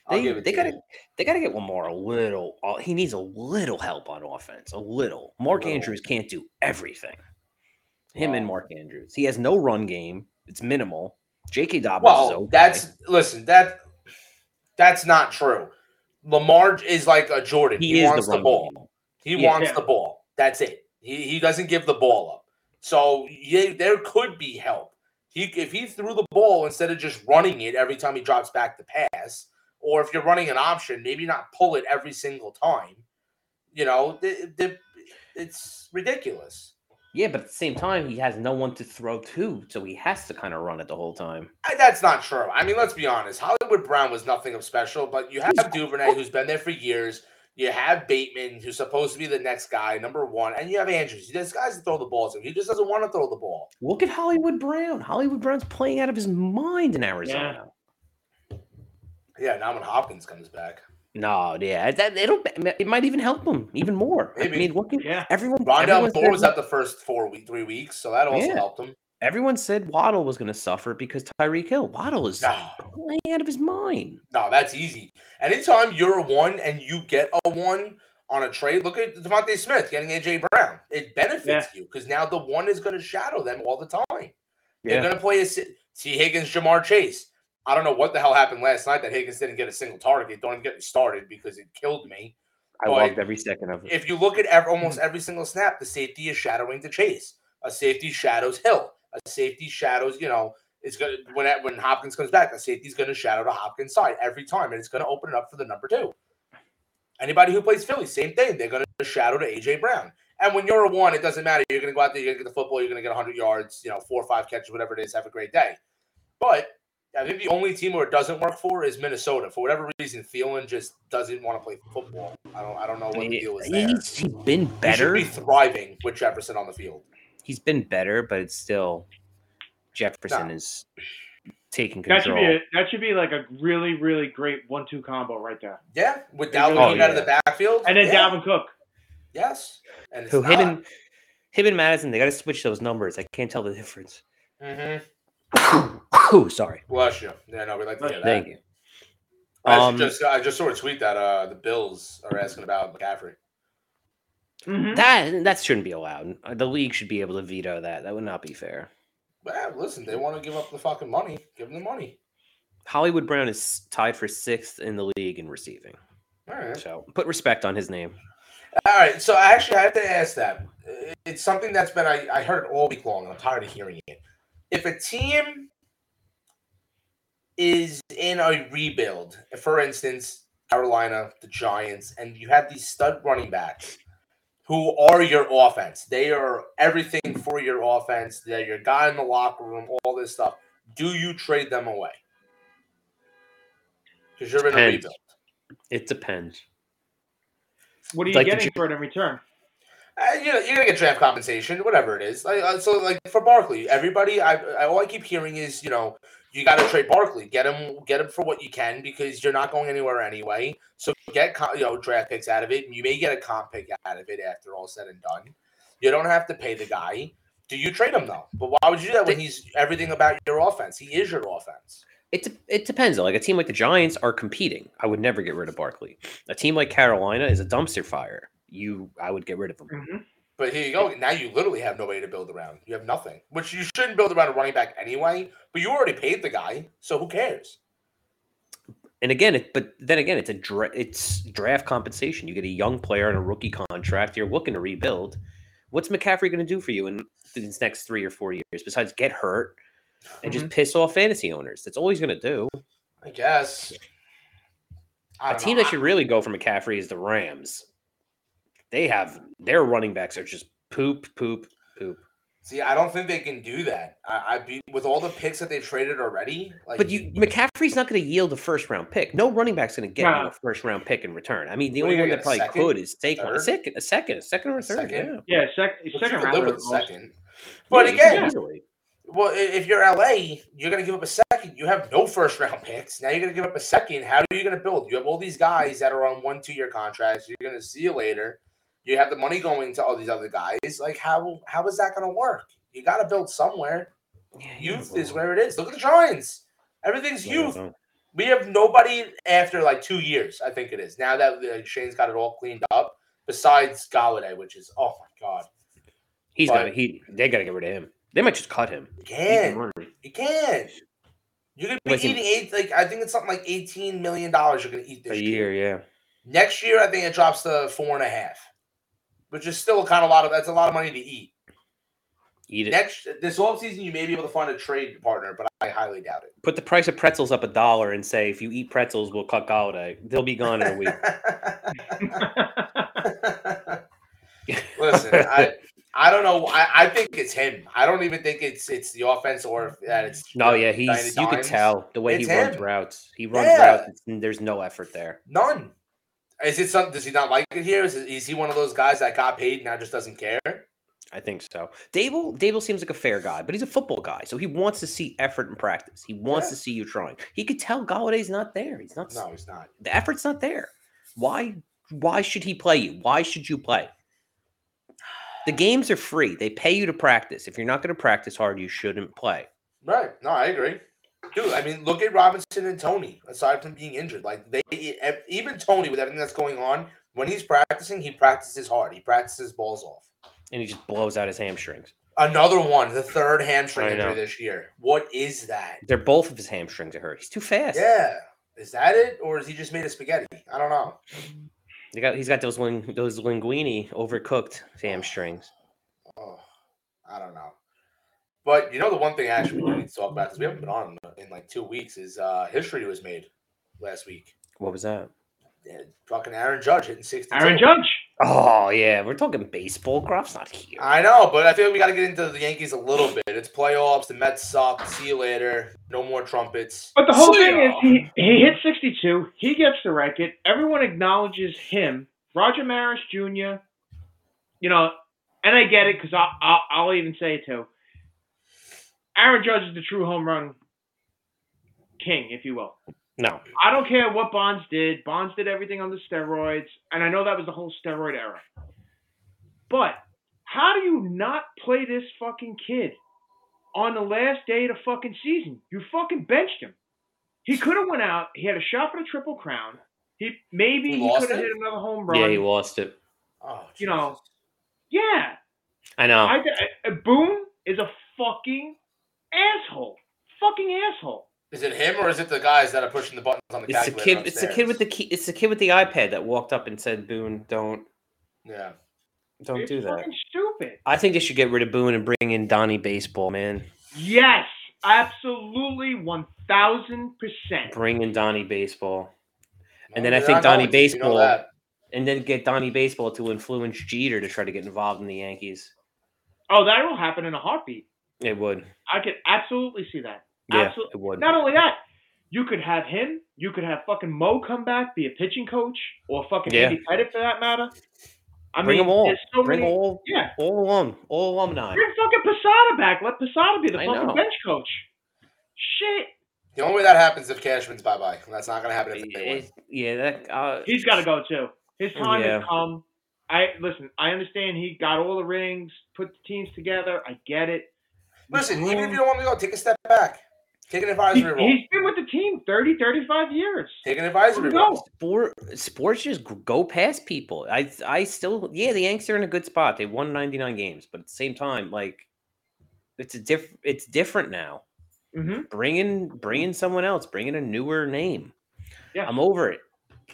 I'll They, they gotta you. they gotta get one more a little. uh, He needs a little help on offense. A little. Mark Little. Andrews can't do everything. Him and Mark Andrews. He has no run game. It's minimal. J.K. Dobbins Well, is okay. that's listen. That that's not true. Lamar is like a Jordan. He, he wants the the, ball. game. He Yeah. wants the ball. That's it. He he doesn't give the ball up. So yeah, there could be help. He if he threw the ball instead of just running it every time he drops back to pass, or if you're running an option, maybe not pull it every single time. You know, the, the, it's ridiculous. Yeah, but at the same time, he has no one to throw to, so he has to kind of run it the whole time. That's not true. I mean, let's be honest. Hollywood Brown was nothing of special, but you have Duvernay, who's been there for years. You have Bateman, who's supposed to be the next guy, number one, and you have Andrews. There's guys that throw the ball to him. He just doesn't want to throw the ball. Look at Hollywood Brown. Hollywood Brown's playing out of his mind in Arizona. Yeah, now when Hopkins comes back, No, yeah, that it'll it might even help him even more. I Maybe. mean, look at Yeah. everyone. Rondale everyone Moore was at the first four week, three weeks, so that also Yeah. helped him. Everyone said Waddle was going to suffer because Tyreek Hill. Waddle is No, playing out of his mind. no, that's easy. Anytime you're a one and you get a one on a trade, look at DeVonta Smith getting AJ Brown. It benefits Yeah. you because now the one is going to shadow them all the time. They're going to play a si- Higgins, Ja'Marr Chase. I don't know what the hell happened last night that Higgins didn't get a single target. Don't even get me started because it killed me. I boy, loved every second of it. If you look at ev- almost mm. every single snap, the safety is shadowing the Chase. A safety shadows Hill. A safety shadows, you know, it's gonna when when Hopkins comes back, a safety's gonna shadow the Hopkins side every time, and it's gonna open it up for the number two. Anybody who plays Philly, same thing. They're gonna shadow to AJ Brown. And when you're a one, it doesn't matter. You're gonna go out there, you're gonna get the football, you're gonna get 100 yards, you know, four or five catches, whatever it is. Have a great day. But I think the only team where it doesn't work for is Minnesota. For whatever reason, Thielen just doesn't want to play football. I don't. I don't know what the deal is there. He's, been He should better. be thriving with Jefferson on the field. He's been better, but it's still Jefferson No. is taking That should control. be a, that should be like a really really great one-two combo right there. Yeah, with They Dalvin really- coming Oh, out of the backfield, And then yeah, Dalvin Cook. Yes, and it's Who him not. and him and Madison? They got to switch those numbers. I can't tell the difference. Mhm. Ooh, sorry. Bless you. Yeah, no, we like to hear that. Thank you. I Um, just I just saw a tweet that uh the Bills are asking about McCaffrey. Mhm. That that shouldn't be allowed. The league should be able to veto that. That would not be fair. Well, listen, they want to give up the fucking money. Give them the money. Hollywood Brown is tied for sixth in the league in receiving. All right. So put respect on his name. All right. So actually, I have to ask that. It's something that's been I, I heard all week long, and I'm tired of hearing it. If a team is in a rebuild, for instance, Carolina, the Giants, and you have these stud running backs who are your offense. They are everything for your offense. They're your guy in the locker room, all this stuff. Do you trade them away? Because you're in a rebuild. It depends. What are you Like getting Gi- for it in return? Uh, you know, you're gonna get draft compensation, whatever it is. Like, uh, so, like for Barkley, everybody, I, I all I keep hearing is, you know, you got to trade Barkley, get him, get him for what you can because you're not going anywhere anyway. So get you know draft picks out of it, and you may get a comp pick out of it after all said and done. You don't have to pay the guy. Do you trade him though? But why would you do that when he's everything about your offense? He is your offense. It, de- it depends. Like a team like the Giants are competing. I would never get rid of Barkley. A team like Carolina is a dumpster fire. You, I would get rid of him. hmm But here you go. Now you literally have nobody to build around. You have nothing, which you shouldn't build around a running back anyway. But you already paid the guy, so who cares? And again, it, but then again, it's a dra- it's draft compensation. You get a young player on a rookie contract. You're looking to rebuild. What's McCaffrey going to do for you in these next three or four years besides get hurt and just mm-hmm. piss off fantasy owners? That's all he's going to do. I guess. I A team know. that should really go for McCaffrey is the Rams. They have their running backs are just poop, poop, poop. See, I don't think they can do that. I, I be with all the picks that they've traded already. Like, But you McCaffrey's not going to yield a first round pick. No running back's going to get you No. a first round pick in return. I mean, the only one that probably second? could is take one. A second, a second, a second or a third. Second? Yeah. Yeah, sec- but second can round. with a second. But Yeah, again, easily. well, if you're LA, you're gonna give up a second. You have no first round picks. Now you're gonna give up a second. How are you gonna build? You have all these guys that are on one, two year contracts. You're gonna see you later. You have the money going to all these other guys. Like how how is that gonna work? You got to build somewhere. Yeah, Youth is where it is. Look at the Giants. Everything's youth. We have nobody after like two years. I think it is now that uh, Schoen's got it all cleaned up. Besides Golladay, which is oh my god, He's But- got he. They got to get rid of him. They might just cut him. you can you can. You're gonna be Listen. eating eight. Like I think it's something like eighteen million dollars. You're gonna eat this a year. Yeah. Next year, I think it drops to four and a half, which is still kind of a lot of. That's a lot of money to eat. Eat it. Next this offseason, you may be able to find a trade partner, but I highly doubt it. Put the price of pretzels up a dollar and say if you eat pretzels, we'll cut Golladay. They'll be gone in a week. Listen, I I don't know. I, I think it's him. I don't even think it's it's the offense or that it's No, yeah, he's. You could tell the way It's he runs routes. He runs Yeah. routes. There's no effort there. none. Is it something? Does he not like it here? Is, it, is he one of those guys that got paid and now just doesn't care? I think so. Daboll Daboll seems like a fair guy, but he's a football guy, so he wants to see effort in practice. He wants Yeah. to see you trying. He could tell Golladay's not there. He's not. No, he's not. The effort's not there. Why? Why should he play you? Why should you play? The games are free. They pay you to practice. If you're not going to practice hard, you shouldn't play. Right. No, I agree. Dude, I mean, look at Robinson and Toney. Aside from being injured, like they even Toney with everything that's going on, when he's practicing, he practices hard. He practices balls off. And he just blows out his hamstrings. Another one, the third hamstring injury this year. What is that? They're both of his hamstrings are hurt. He's too fast. Yeah. Is that it, or is he just made of spaghetti? I don't know. He got he's got those ling, those linguini overcooked hamstrings. Oh, I don't know. But you know, the one thing actually we need to talk about because we haven't been on in like two weeks is uh history was made last week. What was that? Yeah, fucking Aaron Judge hitting sixty. Aaron Judge. Oh yeah, we're talking baseball. Groff's not here. I know, but I feel like we got to get into the Yankees a little bit. It's playoffs. The Mets suck. See you later. No more trumpets. But the whole See thing is, he, he hit 62. He gets the record. Everyone acknowledges him. Roger Maris Jr. You know, and I get it because I'll, I'll, I'll even say it too. Aaron Judge is the true home run king, if you will. No, I don't care what Bonds did. Bonds did everything on the steroids, and I know that was the whole steroid era. But how do you not play this fucking kid on the last day of the fucking season? You fucking benched him. He could have went out. He had a shot for the triple crown. He maybe He he, could have hit another home run. yeah, he lost it. Oh, You know. Yeah, I know. I, I, Boone is a fucking asshole. Fucking asshole. Is it him or is it the guys that are pushing the buttons on the it's the calculator? kid. It's the kid with the key. It's the kid with the iPad that walked up and said, "Boone, don't yeah. don't it's do that." fucking stupid. I think they should get rid of Boone and bring in Donnie Baseball, man. Yes. Absolutely, one thousand percent. Bring in Donnie Baseball, And No, then I think not Donnie going to, you know Baseball- and then get Donnie Baseball to influence Jeter to try to get involved in the Yankees. Oh, that will happen in a heartbeat. It would. I could absolutely see that. Yeah, Absolutely. it would. Not only that, you could have him. You could have fucking Mo come back, be a pitching coach, or fucking Yeah. Andy Pettitte for that matter. I Bring mean, them all. there's so Bring many. all, Yeah, all alum, all alumni. bring fucking Posada back. Let Posada be the I fucking know. bench coach. Shit, The only way that happens if Cashman's bye bye. That's not going to happen if they win. It- yeah, that. Uh, he's got to go too. His time Yeah. has come. I listen. I understand he got all the rings, put the teams together. I get it. Listen, We even if you don't want to go, take a step back. Take an he, advisory role. he's been with the team 30, 35 years. Take an advisory No. role. sport sports just go past people. I I still yeah, the Yanks are in a good spot. They won 99 games, but at the same time, like it's a diff it's different now. hmm Bring in bring in someone else, bring in a newer name. Yeah. I'm over it.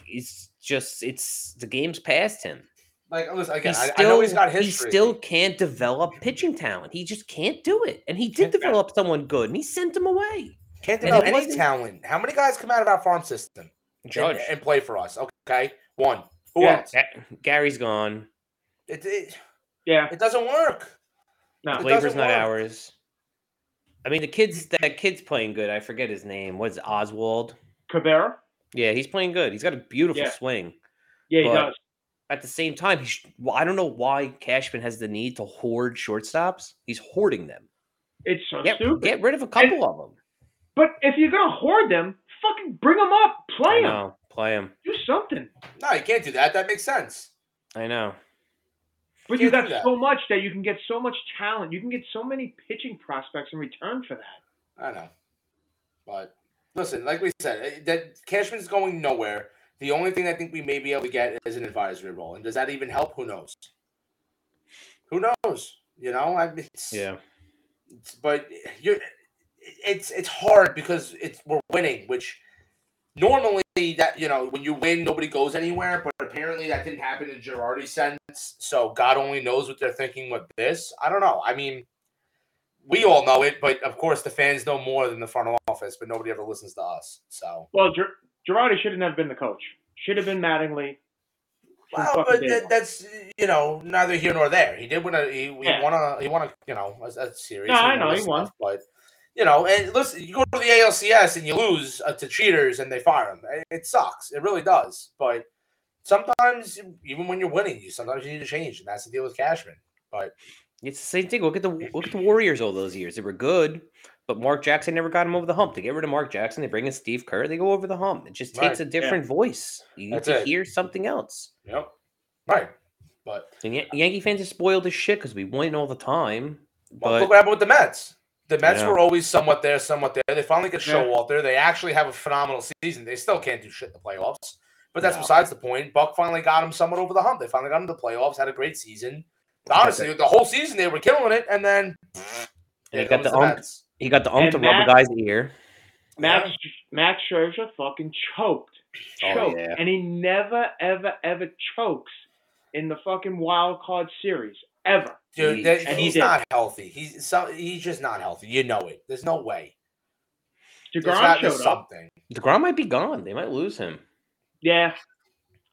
It's just it's the game's past him. Like, listen, He again, I, still, I know he's got he still can't develop pitching talent. He just can't do it. And he did Can't do- develop someone good, and he sent him away. can't develop any talent. How many guys come out of our farm system and, Judge. and play for us? Okay, one. Who Yeah. else? Ga- Gary's gone. It, it, Yeah. it doesn't work. No. It Flavor's doesn't not work. ours. I mean, the kid's that kid's playing good. I forget his name. What's it, Oswald? Cabrera. Yeah, he's playing good. He's got a beautiful Yeah. swing. Yeah, he But- does. At the same time, he's, well, I don't know why Cashman has the need to hoard shortstops. He's hoarding them. It's so Get, stupid. get rid of a couple of them. But if you're gonna hoard them, fucking bring them up, I play them. Play them, do something. No, you can't do that. That makes sense. I know. But you Can't got so much that you can get so much talent. You can get so many pitching prospects in return for that. I know. But listen, like we said, eh, that Cashman's going nowhere. The only thing I think we may be able to get is an advisory role. And does that even help? Who knows? Who knows? You know, I mean, it's, Yeah. it's- but you're it's it's hard because it's we're winning, which normally that you know when you win nobody goes anywhere, but apparently that didn't happen in Girardi's sense. So God only knows what they're thinking with this. I don't know. I mean, we all know it, but of course the fans know more than the front office, but nobody ever listens to us. So Well, Ger- Girardi shouldn't have been the coach. Should have been Mattingly. well, but that, that's you know neither here nor there. He did win a he, he Yeah. won a he won a you know a, a series. No, I know, he won. stuff, but you know, and listen, you go to the ALCS and you lose uh, to cheaters and they fire them. It, it sucks. It really does. But sometimes, even when you're winning, you sometimes you need to change, and that's the deal with Cashman. But It's the same thing. Look at the look at the Warriors all those years. They were good, but Mark Jackson never got him over the hump. To get rid of Mark Jackson, they bring in Steve Kerr. They go over the hump. It just takes Right, a different voice. You need That's to it. hear something else. yep, right. But And Yan- Yankee fans are spoiled as shit because we win all the time. well, But look what happened with the Mets. The Mets Yeah. were always somewhat there, somewhat there. They finally get Yeah. Showalter. They actually have a phenomenal season. They still can't do shit in the playoffs, but that's No. besides the point. Buck finally got him somewhat over the hump. They finally got him to the playoffs. Had a great season. Honestly, the whole season they were killing it, and then and there he got comes the ump. Mets. He got the ump And to rub Matt- the guy's ear. Max Max Scherzer fucking choked, Oh, choked, yeah. and he never ever ever chokes in the fucking wild card series ever. Dude, He- that- and he's did. not healthy. He's so, he's just not healthy. You know it. There's no way. There's Degrom got showed there's up. Degrom might be gone. They might lose him. Yeah,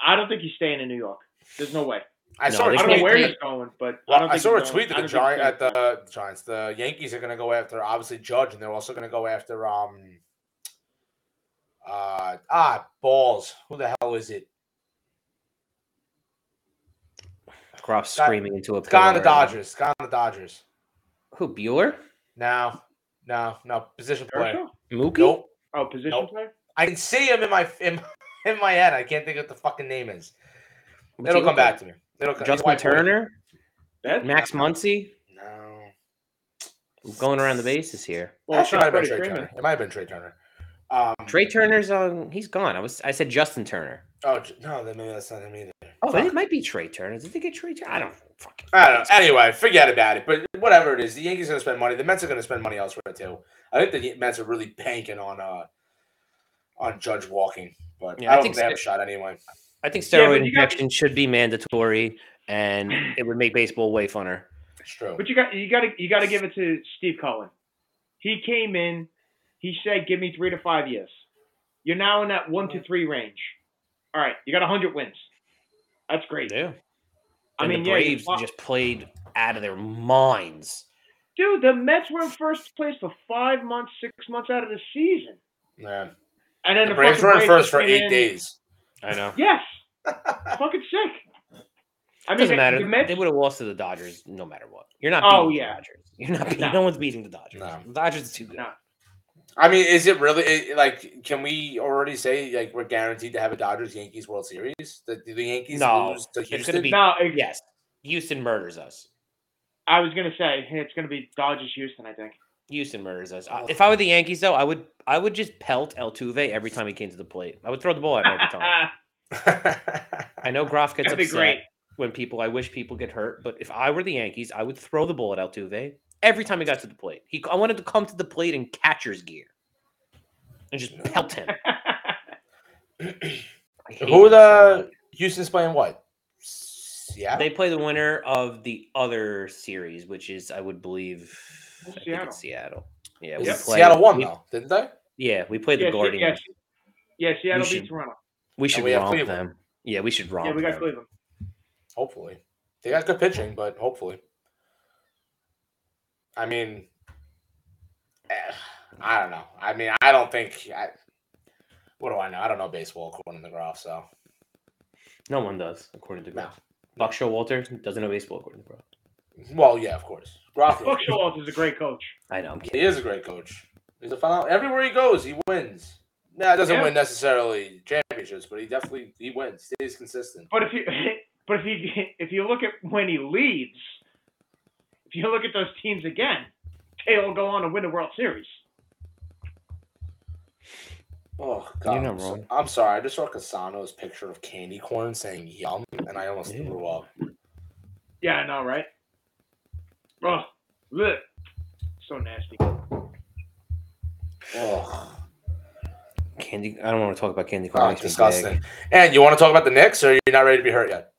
I don't think he's staying in New York. There's no way. I No, saw. they a I don't know where he's going, but I Well, don't I, saw a he's tweet that the don't think Giant at the Giants, the Yankees are going to go after obviously Judge, and they're also going to go after um uh ah balls. Who the hell is it? Cross Guy- screaming into a It's guy on the pillar. Dodgers. Guy on the Dodgers. Who Buehler? No, no, no. Position player. Mookie? Nope. Oh, position Nope. player. I can see him in my in, in my head. I can't think of what the fucking name is. What's It'll come look like? back to me. It'll Justin. Turner? That's Max Muncy? No. I'm going around the bases here. Well, it might have been Trey Freeman. Turner. It might have been Trea Turner. Um, Trea Turner's on. He's gone. I was. I said Justin Turner. Oh no, then maybe that's not him either. Oh, but Fuck. it might be Trea Turner. Did they get Trea Turner? I don't fucking. I don't know. Anyway, forget about it. But whatever it is, the Yankees are going to spend money. The Mets are going to spend money elsewhere too. I think the Mets are really banking on uh on Judge walking, but Yeah, I I don't think think they have a shot anyway. I think steroid but you got- injection should be mandatory, and it would make baseball way funner. It's true. But you got you got to you got to give it to Steve Cohen. He came in. He said, "Give me three to five years." You're now in that one to three range. All right, you got hundred wins. That's great. Yeah. I And mean, the Braves lo- just played out of their minds. dude, the Mets were in first place for five months, six months out of the season, Yeah. and then The the, Braves were in first for eight in- days. I know. Yes, fucking sick. I mean, doesn't matter. The they would have lost to the Dodgers no matter what. You're not Oh, yeah. the Dodgers. You're not beating, No. no. one's beating the Dodgers. No. The Dodgers are too good. No. I mean, is it really it, like? Can we already say like we're guaranteed to have a Dodgers Yankees World Series? The, the Yankees No, lose to it's Houston. gonna be- no, it- Yes. Houston murders us. I was gonna say it's gonna be Dodgers Houston. I think. Houston murders us. I- oh, If I were the Yankees, though, I would I would just pelt Altuve every time he came to the plate. I would throw the ball at him every time. I know Groff gets That'd be upset great. when people. I wish people get hurt, but if I were the Yankees, I would throw the ball at Altuve every time he got to the plate. He I wanted to come to the plate in catcher's gear and just pelt him. Who him so the. Houston's playing? What? Yeah. They play the winner of the other series, which is, I would believe, I think Seattle. it's Seattle. Yeah, Yep. we play, Seattle won we- though, didn't they? Yeah, we played the Guardians. yes, yeah, Seattle should- beat Toronto. We should we romp Cleveland. them. Yeah, we should romp Yeah, we got them. Cleveland. Hopefully, they got good pitching, but hopefully. I mean, eh, I don't know. I mean, I don't think. I, what do I know? I don't know baseball according to Groff. So No one does, according to No. Groff. Buck Showalter doesn't know baseball, according to Groff. Well, yeah, of course. Groff. Buck Showalter is a great coach. I know. I'm He is a great coach. He's a phenomenal. Everywhere he goes, he wins. Nah, it doesn't Yeah. win necessarily championships, but he definitely he wins. Stays consistent. But if you but if you if you look at when he leads, if you look at those teams again, they all go on to win the World Series. Oh God, You're not I'm, so- wrong. I'm sorry. I just saw Casano's picture of candy corn saying "yum," and I almost Yeah. threw up. Yeah, I know, right? Oh, bleh. so nasty. Oh, Candy. I don't want to talk about candy corn. oh disgusting. And you want to talk about the Knicks, or you're not ready to be hurt yet?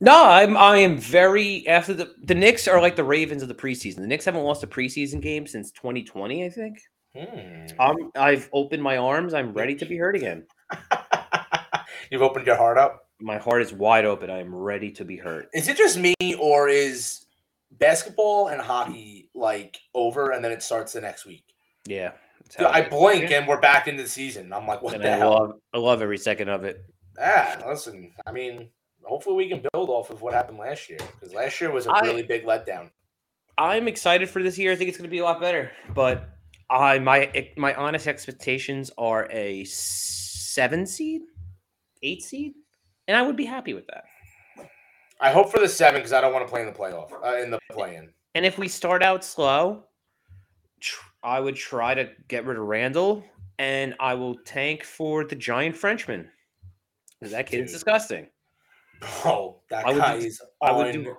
No, I'm. I am very after the the Knicks are like the Ravens of the preseason. The Knicks haven't lost a preseason game since 2020, I think. Hmm. I'm. I've opened my arms. I'm ready to be hurt again. You've opened your heart up. My heart is wide open. I am ready to be hurt. Is it just me, or is basketball and hockey like over, and then it starts the next week? Yeah. Dude, I it is. blink and we're back into the season. I'm like, what and the I hell? love. I love every second of it. Ah, listen. I mean, hopefully we can build off of what happened last year because last year was a I- really big letdown. I'm excited for this year. I think it's going to be a lot better. But I my my honest expectations are a seven seed, eight seed, and I would be happy with that. I hope for the seven because I don't want to play in the playoff uh, in the play-in. And if we start out slow, tr- I would try to get rid of Randle, and I will tank for the giant Frenchman. 'Cause That kid is disgusting. Oh, that I would guy do- is I would do-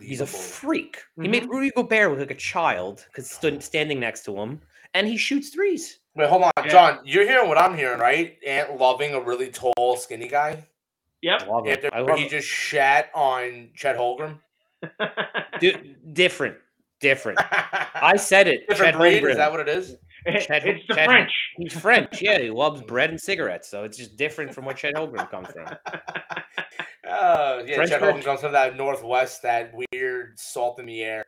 He's a freak. He made Rudy Gobert look like a child because stood standing next to him, and he shoots threes. Wait, hold on, Yeah. John. You're hearing what I'm hearing, right? Ant loving a really tall, skinny guy. Yep. I love it. After I love he it. just shat on Chet Holmgren. Di- different, different. I said it. Different Chet breed. Holmgren. Is that what it is? Chad- it's the Chad- French. He's French. Yeah, he loves bread and cigarettes, so it's just different from where Chet Holmgren comes from. Uh, yeah, French Chet bread. Holmgren comes from that northwest, that weird salt in the air.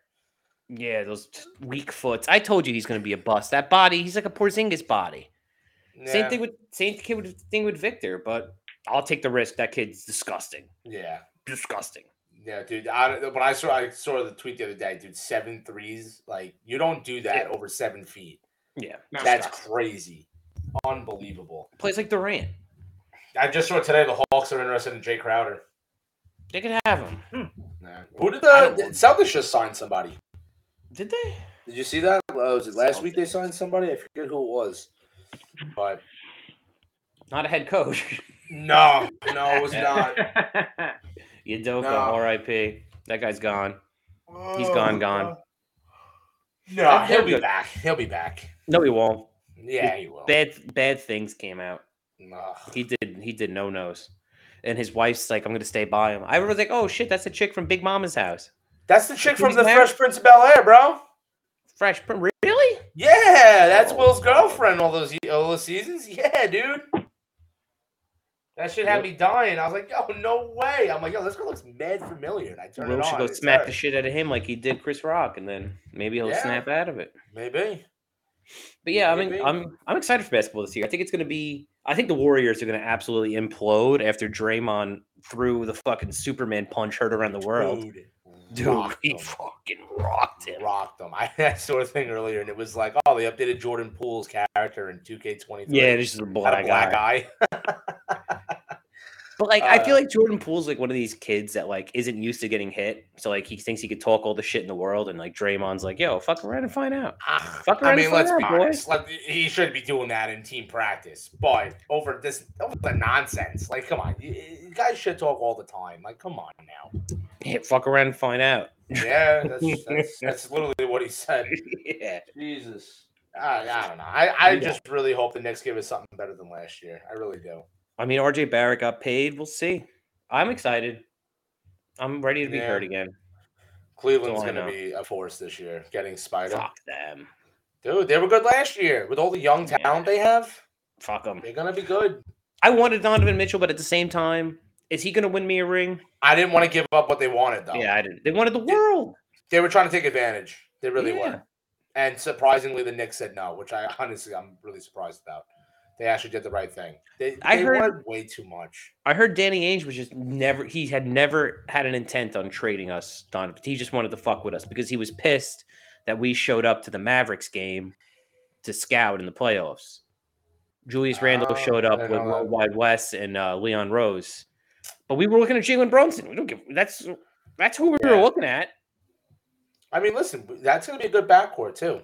Yeah, those weak foots. I told you he's going to be a bust. That body, he's like a Porzingis body. Same thing with same kid with thing with Victor, but I'll take the risk. That kid's disgusting. Yeah, Disgusting. yeah, dude. I, when I saw, I saw the tweet the other day, dude. Seven threes, like you don't do that Yeah. over seven feet. Yeah. That's stop. crazy, unbelievable. Plays like Durant. I just saw today the Hawks are interested in Jae Crowder. They could have him. Yeah. Who did I the don't- Celtics just sign somebody? Did they? Did you see that? Uh, was it last week they signed somebody? I forget who it was. But Not a head coach. no, no, it was not. Udoka, No. R.I.P. That guy's gone. He's oh, gone, gone. No, he'll be back. He'll be back. No, he won't. Yeah, he will. Bad, bad things came out. Ugh. He did. He did no nos. And his wife's like, "I'm gonna stay by him." I was like, "Oh shit, that's the chick from Big Mama's house." That's the chick from the? Fresh Prince of Bel Air, bro. Fresh, Prin- really? Yeah, that's oh. Will's girlfriend all those all those seasons. Yeah, dude. That shit had me dying. I was like, yo, no way. I'm like, yo, this girl looks mad familiar. And I turned Will it should go smack her. the shit out of him like he did Chris Rock, and then maybe he'll Yeah. snap out of it. Maybe. But yeah, I mean, I'm I'm excited for basketball this year. I think it's going to be. I think the Warriors are going to absolutely implode after Draymond threw the fucking Superman punch heard around the world. Dude, Dude, rocked he them. fucking rocked him. rocked them. I, I saw a thing earlier, and it was like, oh, they updated Jordan Poole's character in 2K23. Yeah, this is a black, a black guy. eye. But like, I feel Uh, like Jordan Poole's like one of these kids that like isn't used to getting hit. So like, he thinks he could talk all the shit in the world, and like Draymond's like, "Yo, fuck around and find out." Ah, Fuck I mean, and let's find be honest. Like, he should be doing that in team practice, but over this, over the nonsense. Like, come on, you, you guys should talk all the time. Like, come on now. Yeah, fuck around and find out. Yeah, that's that's, that's literally what he said. yeah. Jesus, I, I don't know. I, I Yeah. just really hope the Knicks give us something better than last year. I really do. I mean, RJ Barrett got paid. We'll see. I'm excited. I'm ready to be Yeah. hurt again. Cleveland's going to be a force this year, getting Spider. Fuck them. Dude, they were good last year with all the young Yeah. talent they have. Fuck them. They're going to be good. I wanted Donovan Mitchell, but at the same time, is he going to win me a ring? I didn't want to give up what they wanted, though. Yeah, I didn't. They wanted the Yeah. world. They were trying to take advantage. They really Yeah. were. And surprisingly, the Knicks said no, which I honestly I'm really surprised about. They actually did the right thing. They, I they heard- way too much. I heard Danny Ainge was just never. He had never had an intent on trading us, Donovan. He just wanted to fuck with us because he was pissed that we showed up to the Mavericks game to scout in the playoffs. Julius Randle Oh, showed up with. Wide West and uh, Leon Rose, but we were looking at Jalen Brunson. We don't give. That's that's who we Yeah. were looking at. I mean, listen, that's going to be a good backcourt too.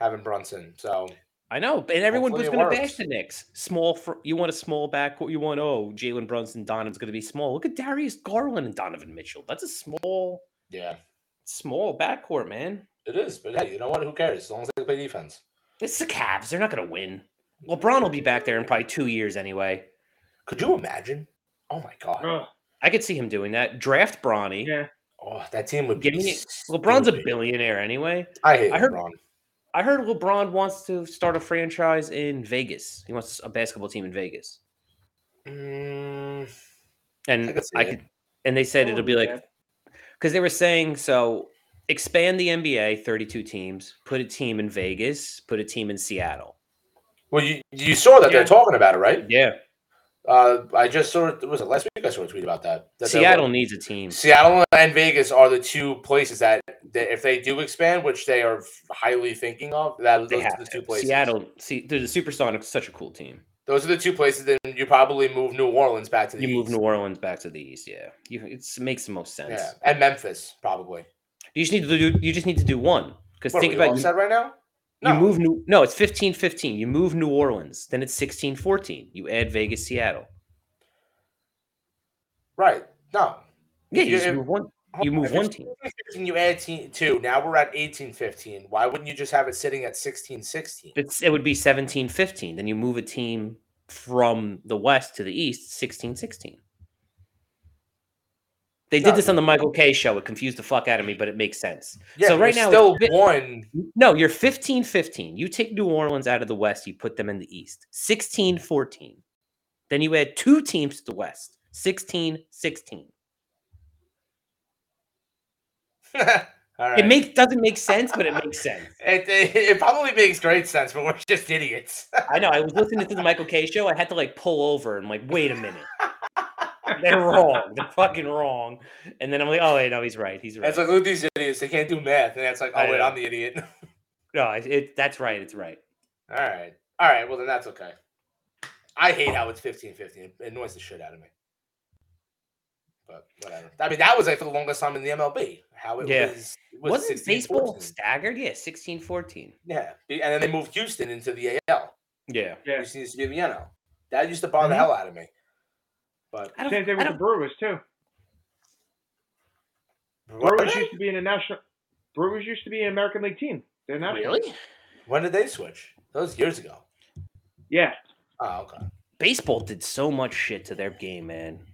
Having Brunson, so I know, and everyone was Hopefully it going to bash the Knicks. Small, for, you want a small backcourt. You want oh, Jalen Brunson, Donovan's going to be small. Look at Darius Garland and Donovan Mitchell. That's a small, yeah, small backcourt, man. it is. But hey, you know what? Who cares? As long as they play defense. It's the Cavs. They're not going to win. LeBron will be back there in probably two years anyway. Could you imagine? Oh my god! Ugh, I could see him doing that. Draft Bronny. yeah. Oh, that team would Give be. me LeBron's a billionaire anyway. I hate I heard- LeBron. I heard LeBron wants to start a franchise in Vegas. He wants a basketball team in Vegas, Mm, and I could I could. And they said it'll be be like because they were saying so expand the NBA 32 teams, put a team in Vegas, put a team in Seattle. well, you you saw that Yeah. they're talking about it, right? Yeah, Uh, I just saw it. Was it last week? I saw a tweet about that. that Seattle needs a team. Seattle and Vegas are the two places that, that if they do expand, which they are highly thinking of, that They those are the to. two places. Seattle, see, the Supersonics, such a cool team. Those are the two places. Then you probably move New Orleans back to the You move. New Orleans back to the east. Yeah, you, it's, it makes the most sense. yeah, and Memphis probably. You just need to do. You just need to do one because think about you, right now? you move new. No, it's 15-15. You move New Orleans, then it's 16-14. You add Vegas, Seattle. right. No, Yeah, you you- just move one. You move one team. 15, you add team two. Now we're at 18 15. Why wouldn't you just have it sitting at 16 16? It's it would be 17-15. Then you move a team from the west to the east, 16-16. They did No, this on the Michael Kay show. It confused the fuck out of me, but it makes sense. Yeah, so right now still one. No, you're 15-15. You take New Orleans out of the west, you put them in the east. 16-14. Then you add two teams to the west. 16-16. All right. It makes doesn't make sense, but it makes sense. it, it, it probably makes great sense, but we're just idiots. I know. I was listening to the Michael Kay show. I had to like pull over and like, wait a minute. They're wrong. They're fucking wrong. And then I'm like, oh wait, no, he's right. He's right. It's like, look at these idiots. They can't do math. And that's like, oh, wait. I'm the idiot. no, it, it, that's right. It's right. All right. All right. Well, then that's okay. I hate how it's 15 15. It annoys the shit out of me. But whatever. I mean, that was like for the longest time in the MLB. How it Yeah. was. It was Wasn't 16, baseball 14. staggered? Yeah, 16 14. Yeah. And then they moved Houston into the AL. Yeah. Yeah. Houston used to be the NL. That used to bother the Mhm. hell out of me. But I don't, Same thing with the don't, Brewers too. what Brewers used to be in a national. Brewers used to be an American League team. They're not really? when did they switch? That was years ago. Yeah, Oh, okay. Baseball did so much shit to their game, man.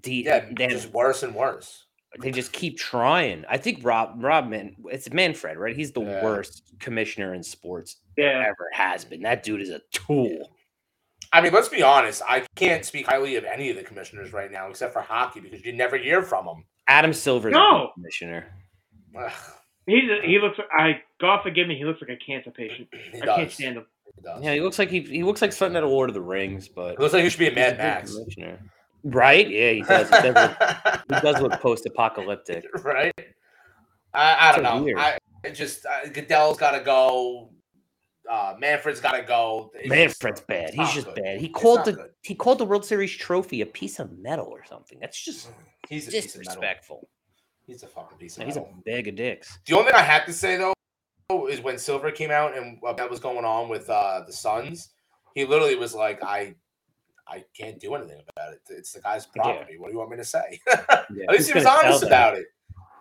D- uh, Yeah, they had- just worse and worse. They just keep trying. I think Rob Rob Man, it's Manfred, right? He's the Yeah. worst commissioner in sports Yeah. ever has been. That dude is a tool. I mean, let's be honest. I can't speak highly of any of the commissioners right now, except for hockey, because you never hear from them. Adam Silver's a No. commissioner. Ugh, He's a, he looks. I God forgive me. He looks like a cancer patient. he I does. can't stand him. He does. Yeah, he looks like he he looks like something out of Lord of the Rings, but It looks like he should be a he's Mad Max. commissioner. Right? Yeah, he does. He does look, he does look post-apocalyptic. right? I, I don't So know. weird. I it just uh, Goodell's got to go. Uh, Manfred's got to go. It's Manfred's just- bad. He's just good. bad. He called the good. he called the World Series trophy a piece of metal or something. That's just He's a piece of metal. disrespectful. He's a fucking piece of He's a bag of dicks. The only thing I have to say though is when Silver came out and that was going on with uh, the Suns, he literally was like, "I, I can't do anything about it. It's the guy's Yeah. property. What do you want me to say?" Yeah, At least he's he was honest about it.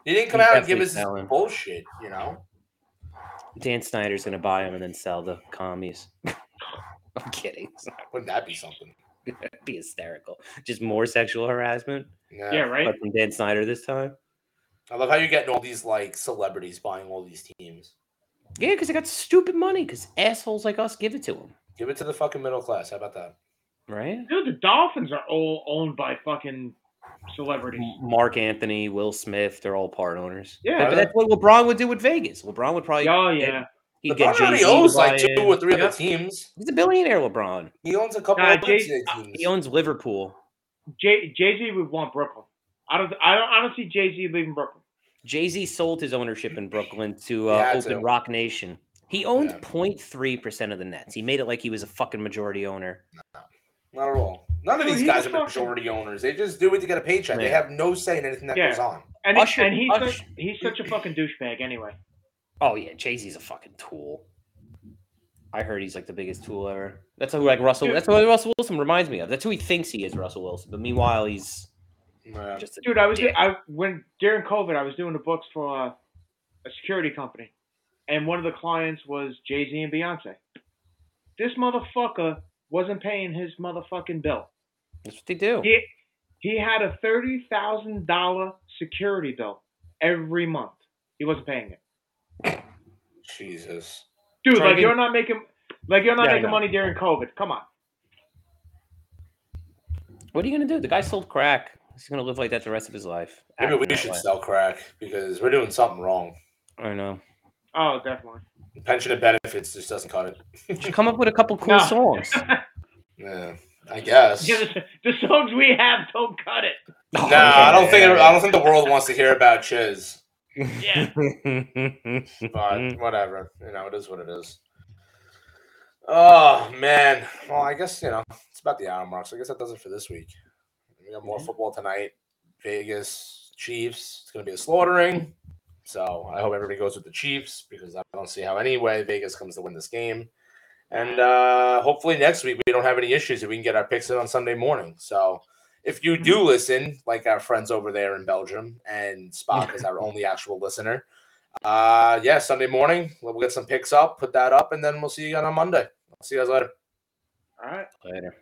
He didn't come He's out and give us selling. bullshit. You know, Dan Snyder's gonna buy him and then sell the commies. I'm kidding. Wouldn't that be something? gonna be hysterical. Just more sexual harassment, Yeah. Yeah, right. but from Dan Snyder this time. I love how you're getting all these like celebrities buying all these teams. Yeah, because they got stupid money. Because assholes like us give it to them, Give it to the fucking middle class. How about that? Right? Dude, the Dolphins are all owned by fucking celebrities. Marc Anthony, Will Smith, they're all part owners. Yeah. but that's what LeBron would do with Vegas. LeBron would probably. Oh yeah. He'd LeBron get already Jay-Z owns like two or three Yep. other teams. He's a billionaire, LeBron. He owns a couple Nah, of Jay- Jay- uh, teams. He owns Liverpool. Jay Jay Z would want Brooklyn. I don't. I don't. I don't see Jay Z leaving Brooklyn. Jay Z sold his ownership in Brooklyn to uh, Open to. Roc Nation. He owned Yeah. 0.3 percent of the Nets. He made it like he was a fucking majority owner. Not at all. None of Dude, these guys are fucking- majority owners. They just do it to get a paycheck. They have no say in anything that Yeah. goes on. And, Usher- and he's Usher- such, he's such a fucking douchebag anyway. Oh yeah, Jay Z's a fucking tool. I heard he's like the biggest tool ever. That's who like Russell. Dude. That's what Russell Wilson reminds me of. That's who he thinks he is, Russell Wilson. But meanwhile, he's Yeah. just a Dude, I was dick. I when during COVID, I was doing the books for uh, a security company, and one of the clients was Jay Z and Beyonce. This motherfucker wasn't paying his motherfucking bill. That's what they do. He he had a thirty thousand dollar security bill every month. He wasn't paying it. Jesus. Dude, Try like get- you're not making like you're not Yeah, making money during COVID. Come on. What are you gonna do? The guy sold crack. He's gonna live like that the rest of his life. Maybe we should way. sell crack because we're doing something wrong. I know. Oh, definitely. Pension and benefits just doesn't cut it. Just come up with a couple cool No. songs. Yeah, I guess. Yeah, the, the songs we have don't cut it. No, I don't think I don't think the world wants to hear about Chiz. Yeah. But whatever, you know, it is what it is. Oh man, well, I guess you know it's about the hour mark, so I guess that does it for this week. We got more mm-hmm. football tonight. Vegas Chiefs. It's gonna be a slaughtering. So I hope everybody goes with the Chiefs because I don't see how any way Vegas comes to win this game. And uh, hopefully next week we don't have any issues and we can get our picks in on Sunday morning. So if you do listen, like our friends over there in Belgium, and Spock is our only actual listener, uh, yeah, Sunday morning we'll get some picks up, put that up, and then we'll see you again on Monday. See you guys later. All right. Later.